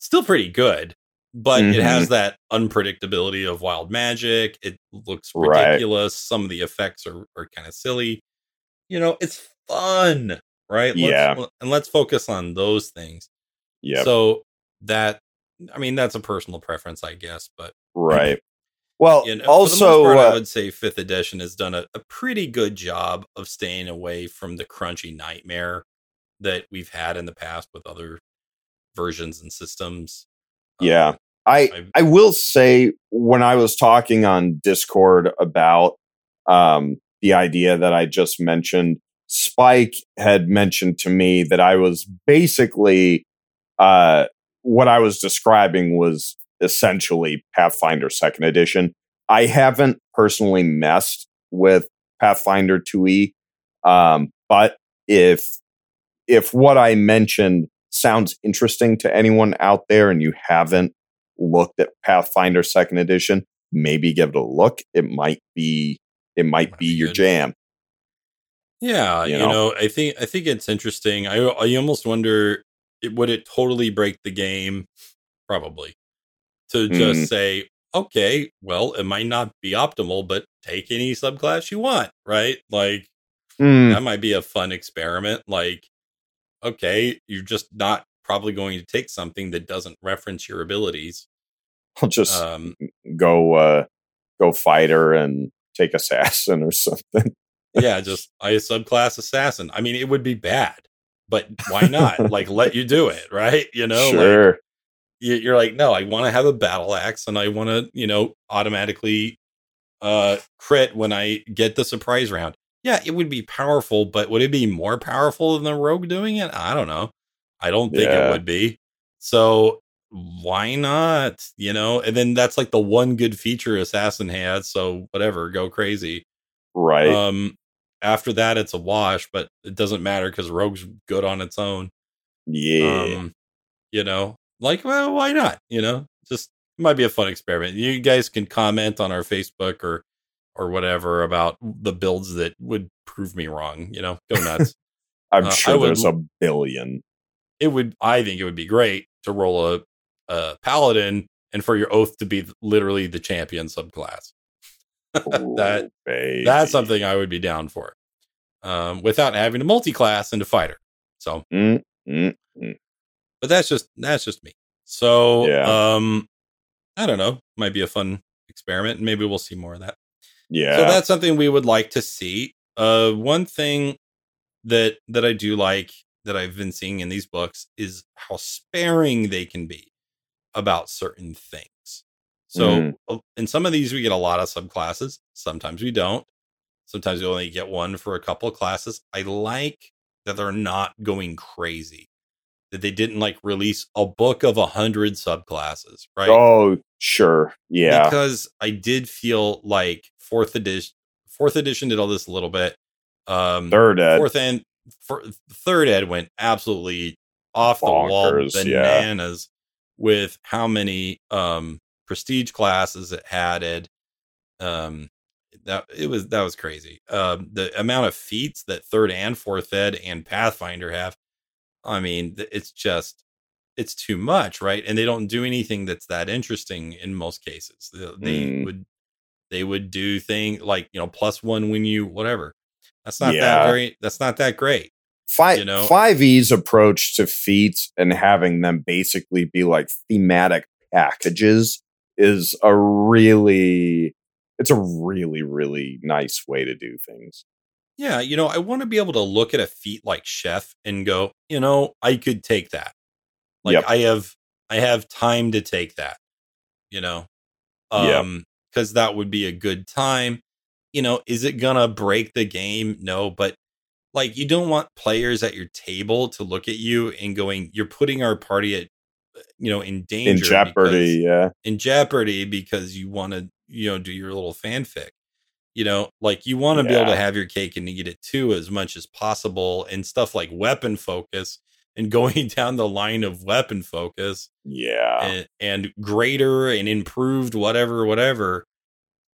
still pretty good, but Mm-hmm. it has that unpredictability of wild magic. It looks Right. ridiculous. Some of the effects are, are kind of silly. You know, it's fun, right? Yeah. Let's, and let's focus on those things. yeah, So that, I mean, that's a personal preference, I guess, but right. Well, you know, also, part, I uh, would say fifth edition has done a, a pretty good job of staying away from the crunchy nightmare that we've had in the past with other versions and systems. Um, yeah, I I- I will say when I was talking on Discord about um, the idea that I just mentioned, Spike had mentioned to me that I was basically uh, what I was describing was essentially Pathfinder Second Edition. I haven't personally messed with Pathfinder 2e, um, but if if what I mentioned sounds interesting to anyone out there and you haven't looked at Pathfinder Second Edition, maybe give it a look. It might be it might Might be be your good. jam. Yeah, You you, know? know? I think I think it's interesting. I I almost wonder it, would it totally break the game? Probably. To just Mm. say, okay, well, it might not be optimal, but take any subclass you want, right? Like Hmm, that might be a fun experiment. Like, okay, you're just not probably going to take something that doesn't reference your abilities. I'll just Um, go uh, go fighter and take assassin or [laughs] something. yeah, just I subclass assassin. I mean, it would be bad, but why not? like, let you do it, right? You know, sure. you- you're like, no, I want to have a battle axe and I want to, you know, automatically uh crit when I get the surprise round. Yeah, it would be powerful, but would it be more powerful than the rogue doing it? I don't know. I don't think Yeah. it would be. So why not? You know, and then that's like the one good feature assassin has. So whatever, go crazy. Right. Um after that it's a wash, but it doesn't matter because rogue's good on its own. yeah. Um, you know, like, well, why not? You know, just might be a fun experiment. You guys can comment on our Facebook or or whatever about the builds that would prove me wrong. You know, go nuts. [laughs] I'm uh, sure would there's a billion. it would. I think it would be great to roll a a paladin and for your oath to be literally the champion subclass. [laughs] that baby. that's something I would be down for, um, without having to multi-class into fighter. So Mm, mm, but that's just that's just me. So Yeah. um I don't know, might be a fun experiment and maybe we'll see more of that. Yeah. So that's something we would like to see. Uh one thing that that I do like that I've been seeing in these books is how sparing they can be about certain things. So Mm. in some of these we get a lot of subclasses, sometimes we don't. Sometimes we only get one for a couple of classes. I like that they're not going crazy. That they didn't like release a book of a hundred subclasses, right? Oh, sure. Yeah. because I did feel like fourth edition fourth edition did all this a little bit. Um Third ed. fourth and for, third ed went absolutely off the wall Bonkers, yeah. bananas with how many um prestige classes it had added. Um that it was that was crazy. Um the amount of feats that third and fourth ed and Pathfinder have. I mean, it's just it's too much, right? And they don't do anything that's that interesting in most cases. They, Mm. would they would do thing like you know plus one when you whatever. That's not Yeah. that very. That's not that great. Five you know- five E's approach to feats and having them basically be like thematic packages is a really it's a really really nice way to do things. Yeah, you know, I want to be able to look at a feat like Chef and go, you know, I could take that. Like Yep. I have I have time to take that, you know? Um, because that would be a good time. You know, is it gonna break the game? No, but like you don't want players at your table to look at you and going, You're putting our party at you know in danger In jeopardy, yeah. in jeopardy because you want to you know do your little fanfic you know like you want to be able to have your cake and eat it too as much as possible and stuff like weapon focus and [laughs] going down the line of weapon focus Yeah. and, and greater and improved whatever whatever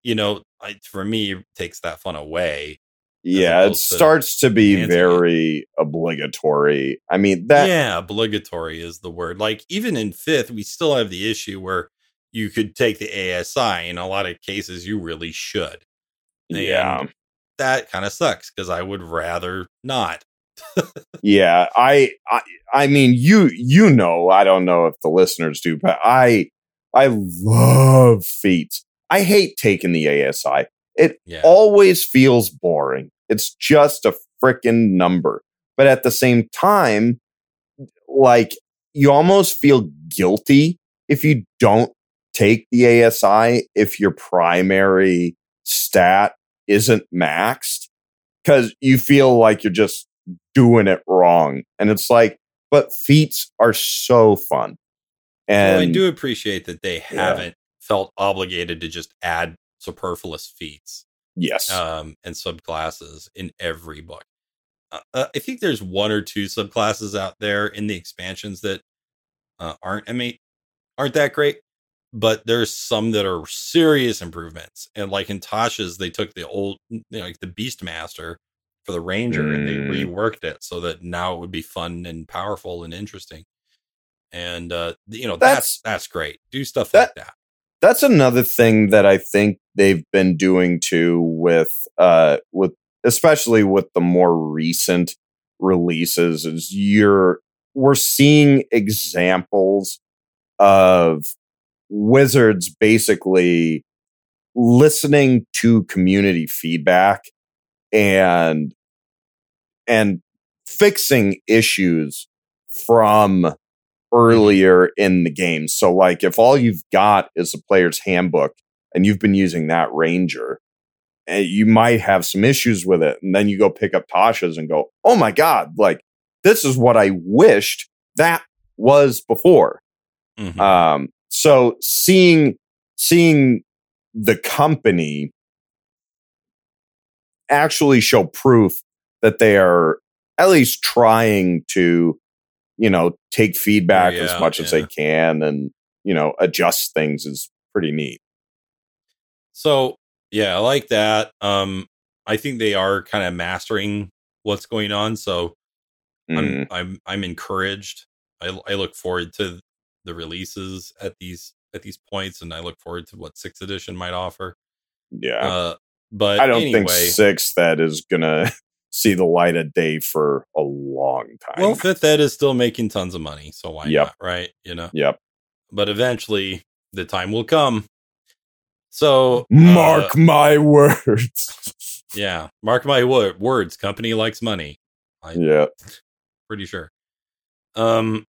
you know I, for me it takes that fun away Yeah, it to starts to be it. very obligatory. I mean, that yeah obligatory is the word like even in fifth we still have the issue where you could take the asi in a lot of cases you really should yeah. And that kind of sucks because I would rather not. [laughs] Yeah, I, I I mean you you know, I don't know if the listeners do, but I I love feats. I hate taking the ASI. It Yeah. always feels boring. It's just a freaking number. But at the same time, like you almost feel guilty if you don't take the ASI if your primary stat isn't maxed because you feel like you're just doing it wrong. And it's like, but feats are so fun. And Well, I do appreciate that they haven't felt obligated to just add superfluous feats yes. um, and subclasses in every book. Uh, uh, I think there's one or two subclasses out there in the expansions that uh, aren't I mean aren't that great, but there's some that are serious improvements. And like in Tasha's, they took the old, you know, like the Beastmaster for the Ranger and they Mm. reworked it so that now it would be fun and powerful and interesting. And uh, you know That's- that's that's great. Do stuff that- like that. that's another thing that I think they've been doing too with uh with especially with the more recent releases is you're we're seeing examples of wizards basically listening to community feedback and and fixing issues from earlier in the game. So, like, if all you've got is a player's handbook and you've been using that ranger, and you might have some issues with it, and then you go pick up Tasha's and go, "Oh my god! Like, this is what I wished that was before." Mhm. Um, so seeing seeing the company actually show proof that they are at least trying to, you know, take feedback Carry as much as they can and, you know, adjust things is pretty neat. So yeah, I like that. Um, I think they are kind of mastering what's going on. So Mm, I'm I'm I'm encouraged. I I look forward to the releases at these at these points, and I look forward to what sixth edition might offer. yeah. Uh, but I don't anyway, think six that is gonna [laughs] see the light of day for a long time. well, fifth ed is still making tons of money, so why Yep. not, right? You know, yep. but eventually the time will come. So uh, Mark my words. [laughs] yeah, mark my wo- words. Company likes money. yeah. pretty sure. Um,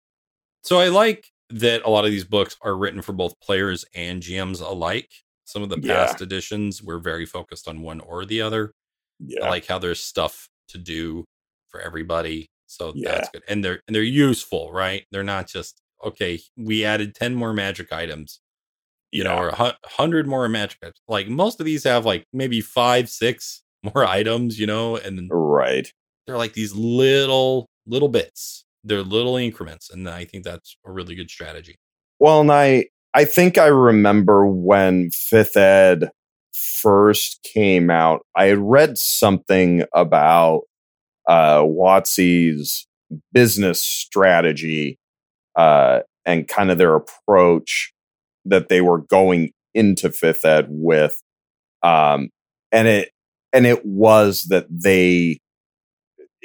so I like that a lot of these books are written for both players and GMs alike. Some of the Yeah. past editions were very focused on one or the other. Yeah. I like how there's stuff to do for everybody. So Yeah. that's good. And they're and they're useful, right? They're not just okay, we added 10 more magic items, you know, or a 100 more magic items. Like most of these have like maybe 5, 6 [laughs] more items, you know, and right. they're like these little little bits they're little increments and i think that's a really good strategy Well, and I I think I remember when Fifth Ed first came out. I had read something about uh, WotC's business strategy uh, and kind of their approach that they were going into Fifth Ed with, um, and it and it was that they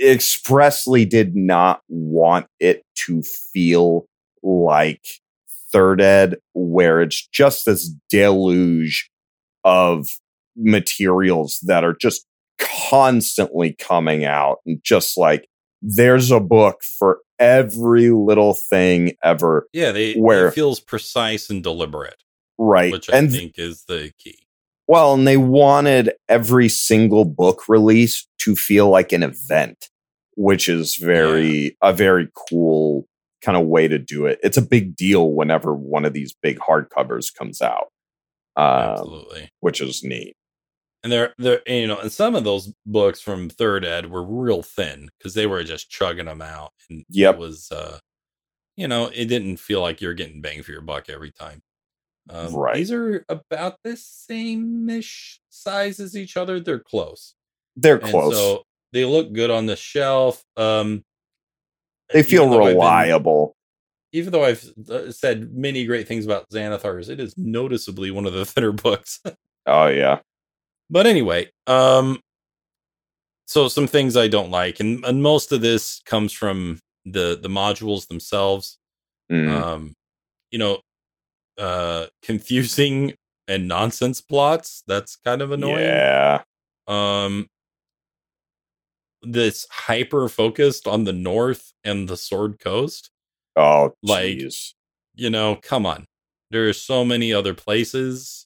expressly did not want it to feel like third ed where it's just this deluge of materials that are just constantly coming out and just like there's a book for every little thing ever. Yeah, they Where- it feels precise and deliberate, Right. which I and think is the key. well, and they wanted every single book release to feel like an event, which is very a very cool kind of way to do it. It's a big deal whenever one of these big hardcovers comes out. Um, Absolutely. which is neat. And they're they're you know, and some of those books from Third Ed were real thin because they were just chugging them out, and Yep. it was, uh, you know, it didn't feel like you're getting bang for your buck every time. Um, Right. These are about the same ish size as each other. They're close. They're And close. so they look good on the shelf. Um, they feel I've been- reliable. even though I've uh, said many great things about Xanathars, it is noticeably one of the [laughs] thinner books. Oh yeah. but anyway, um, so some things I don't like, and, and most of this comes from the the modules themselves. Mm. Um, you know, uh, confusing and nonsense plots. That's kind of annoying. Yeah. um this hyper focused on the north and the sword coast Oh, Like- you know come on. There are so many other places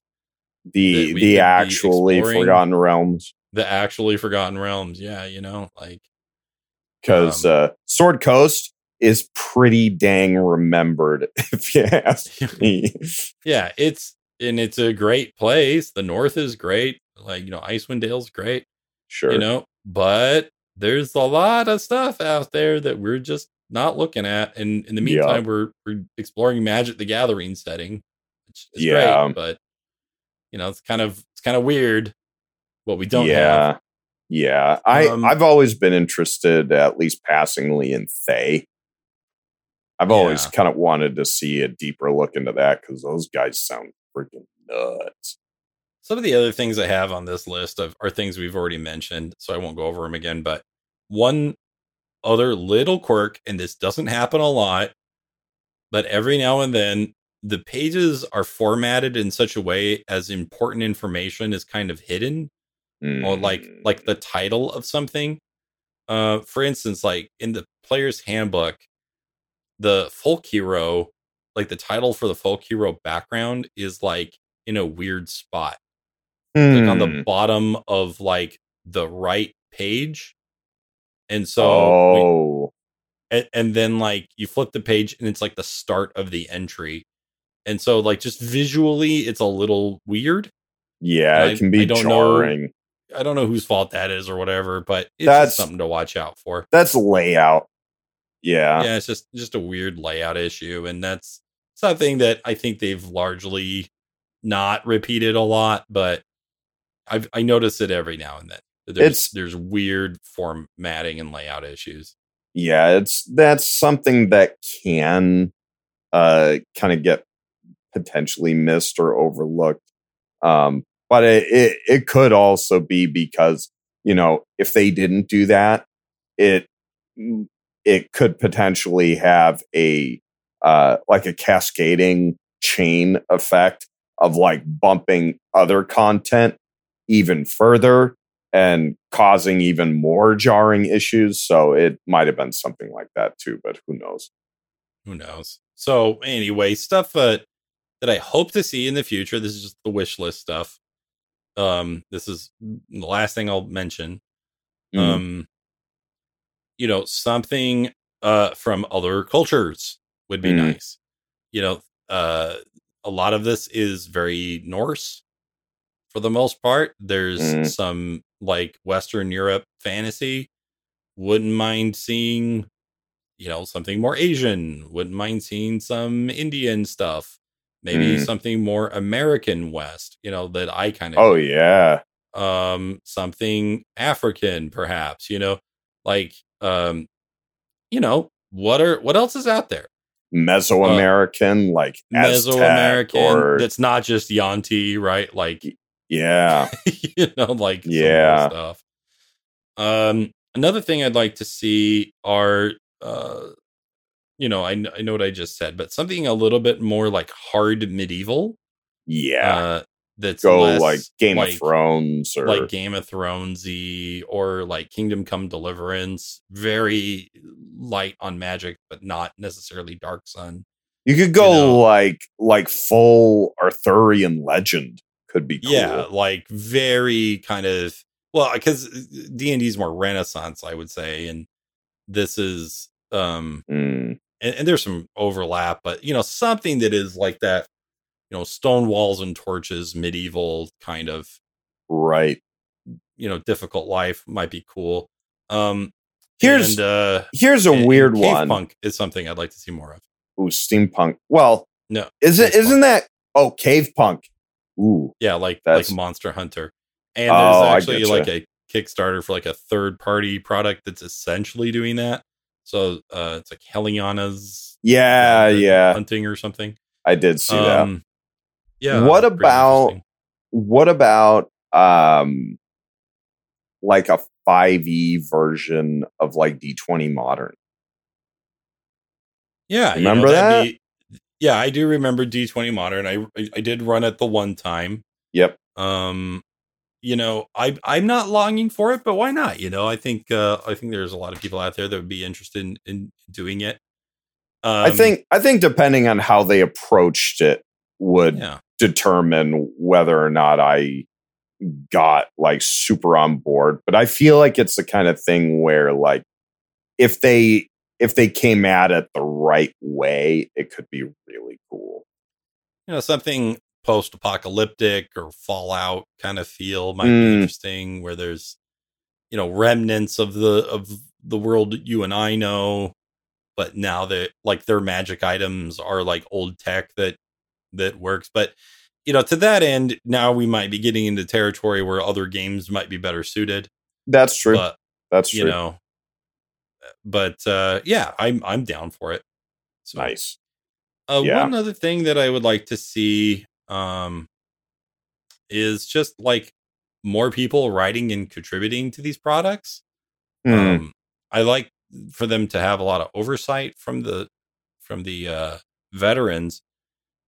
the that we could the actually forgotten realms. The actually forgotten realms yeah you know like because Um, uh, Sword Coast is pretty dang remembered. [laughs] If you ask [laughs] me, yeah it's and it's a great place. The north is great. Like you know icewind dale's great sure. you know but there's a lot of stuff out there that we're just not looking at and in the Yeah. meantime we're we're exploring magic the gathering setting which is Yeah. great but you know it's kind of it's kind of weird what we don't yeah. have Yeah. I Um, I've always been interested, at least passingly, in Thay. I've always kind of wanted to see a deeper look into that because those guys sound freaking nuts. some of the other things i have on this list of are things we've already mentioned so i won't go over them again but one other little quirk and this doesn't happen a lot but every now and then the pages are formatted in such a way as important information is kind of hidden or like Mm. like the title of something uh for instance like in the player's handbook the folk hero like the title for the folk hero background is like in a weird spot like on the Hmm. bottom of like the right page and so we- oh, and, and then like you flip the page and it's like the start of the entry and so like just visually it's a little weird yeah, it can be I don't know. i don't know whose fault that is or whatever but it's That's- something to watch out for That's layout. Yeah. yeah it's just just a weird layout issue and that's something that i think they've largely not repeated a lot but i've i notice it every now and then there's It's- there's weird formatting and layout issues. Yeah it's that's something that can uh kind of get potentially missed or overlooked um but it, it it could also be because you know if they didn't do that it it could potentially have a uh like a cascading chain effect of like bumping other content even further and causing even more jarring issues. So it might have been something like that too, but who knows? who knows so anyway stuff uh, that i hope to see in the future this is just the wish list stuff um this is the last thing i'll mention Mm. um you know something uh from other cultures would be Mm. nice you know uh a lot of this is very norse for the most part there's Mm. some like western europe fantasy wouldn't mind seeing you know something more asian wouldn't mind seeing some indian stuff maybe Mm. something more american west you know that i kind of oh yeah. um something african perhaps you know like um you know what are what else is out there Mesoamerican, like Aztec mesoamerican or that's not just Yuan-ti right like yeah. [laughs] you know like Yeah. stuff um another thing i'd like to see are uh you know I, I know what i just said but something a little bit more like hard medieval Yeah. uh that's go less like Game like- of Thrones or like Game of Thronesy or like Kingdom Come Deliverance, very light on magic, but not necessarily Dark Sun. you could go know. like like full Arthurian legend could be cool. Yeah, like very kind of well, because D and D is more Renaissance, I would say, and this is um Mm, and, and there's some overlap, but you know, something that is like that, you know, stone walls and torches, medieval kind of, right. you know, difficult life might be cool. Um Here's and, uh here's a and- weird one. Punk is something I'd like to see more of. Ooh, steampunk. Well, No, is it isn't that oh cave punk? Ooh, Yeah, like That's- like Monster Hunter. And Oh, there's I actually like a Kickstarter for like a third party product that's essentially doing that. So uh it's like Heliana's yeah, yeah. hunting or something. I did see that. Um, Yeah. What about- What about um like a 5e version of like D20 modern? Yeah, you know, Remember be- yeah, I do remember D20 Modern. I I did run it the one time. Yep. Um, you know, I I'm not longing for it, but why not? You know, I think uh I think there's a lot of people out there that would be interested in, in doing it. Um, I think I think depending on how they approached it would yeah, determine whether or not I got like super on board. But I feel like it's the kind of thing where like if they if they came at it the right way, it could be really cool. you know, something post-apocalyptic or Fallout kind of feel might Mm. be interesting, where there's you know remnants of the of the world you and I know, but now that like their magic items are like old tech that that works. But you know, to that end, now we might be getting into territory where other games might be better suited. That's true. But That's you know, but uh, yeah, I'm I'm down for it. So nice. uh, Yeah. One other thing that I would like to see um, is just like more people writing and contributing to these products. Hmm. Um, I like for them to have a lot of oversight from the from the uh, veterans,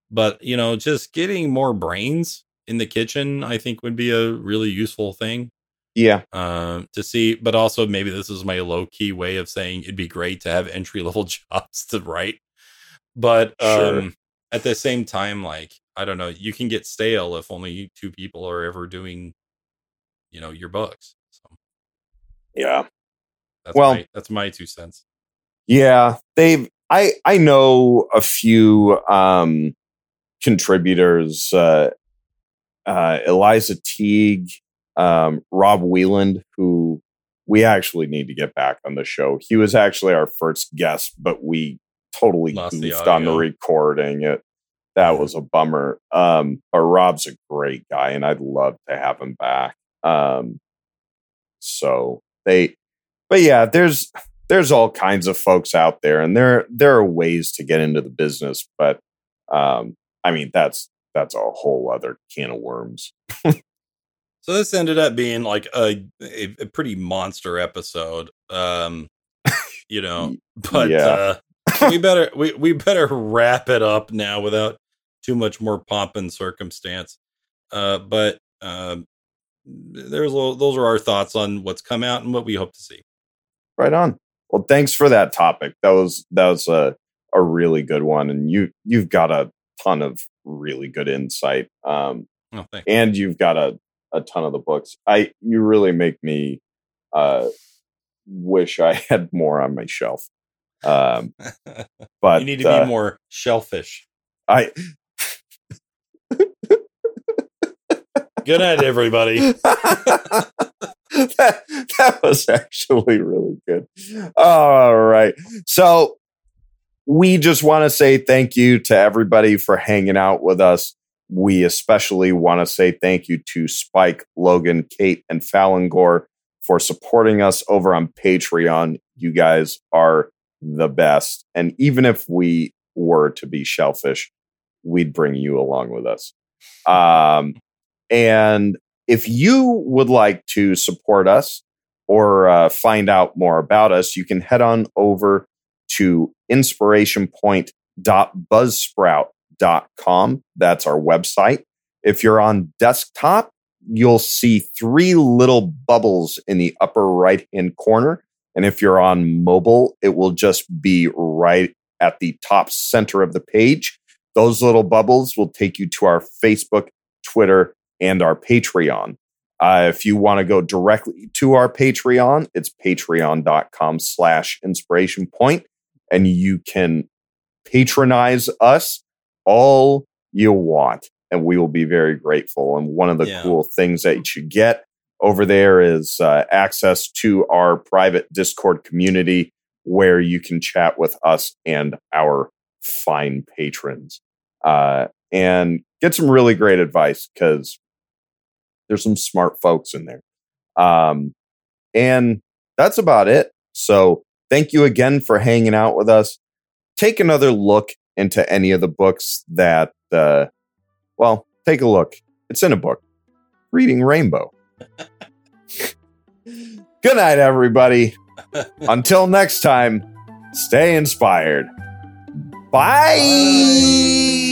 but you know, just getting more brains in the kitchen, I think, would be a really useful thing yeah. um, to see. But also, maybe this is my low key way of saying it'd be great to have entry level [laughs] jobs to write. But Sure. um, at the same time, like I don't know, you can get stale if only two people are ever doing, you know, your books. So Yeah. that's Well- my, that's my two cents. Yeah. They've I I know a few um contributors uh uh Eliza Teague, um Rob Wheeland, who we actually need to get back on the show. He was actually our first guest, but we totally Lost the goofed on the recording. It that was a bummer. Um but Rob's a great guy and I'd love to have him back. Um so they but yeah, there's there's all kinds of folks out there and there there are ways to get into the business but um i mean that's that's a whole other can of worms [laughs] So this ended up being like a a, a pretty monster episode. Um, you [laughs] know, but Yeah. uh, we [laughs] better we, we better wrap it up now without too much more pomp and circumstance. Uh, but um, there's a little, those are our thoughts on what's come out and what we hope to see. right on well thanks for that topic that was that was a a really good one and you you've got a ton of really good insight um Oh, and you've got a a ton of the books i you really make me uh wish i [laughs] had more on my shelf um [laughs] but you need to uh, be more shellfish. i Good night, everybody. [laughs] that, that was actually really good. All right. So we just want to say thank you to everybody for hanging out with us. We especially want to say thank you to Spike, Logan, Kate, and Fallon Gore for supporting us over on Patreon. You guys are the best. And even if we were to be shellfish, we'd bring you along with us. Um, and if you would like to support us or uh, find out more about us, you can head on over to inspirationpoint.buzzsprout.com. That's our website. If you're on desktop, you'll see three little bubbles in the upper right hand corner. And if you're on mobile, it will just be right at the top center of the page. Those little bubbles will take you to our Facebook, Twitter, and our Patreon. Uh, if you want to go directly to our Patreon, it's patreon.com slash inspiration point, and you can patronize us all you want, and we will be very grateful. And one of the yeah. cool things that you get over there is uh, access to our private Discord community where you can chat with us and our fine patrons uh, and get some really great advice because there's some smart folks in there. Um, and that's about it. So thank you again for hanging out with us. Take another look into any of the books that, uh, well, take a look. It's in a book. Reading Rainbow. [laughs] Good night, everybody. Until next time, stay inspired. Bye. Bye.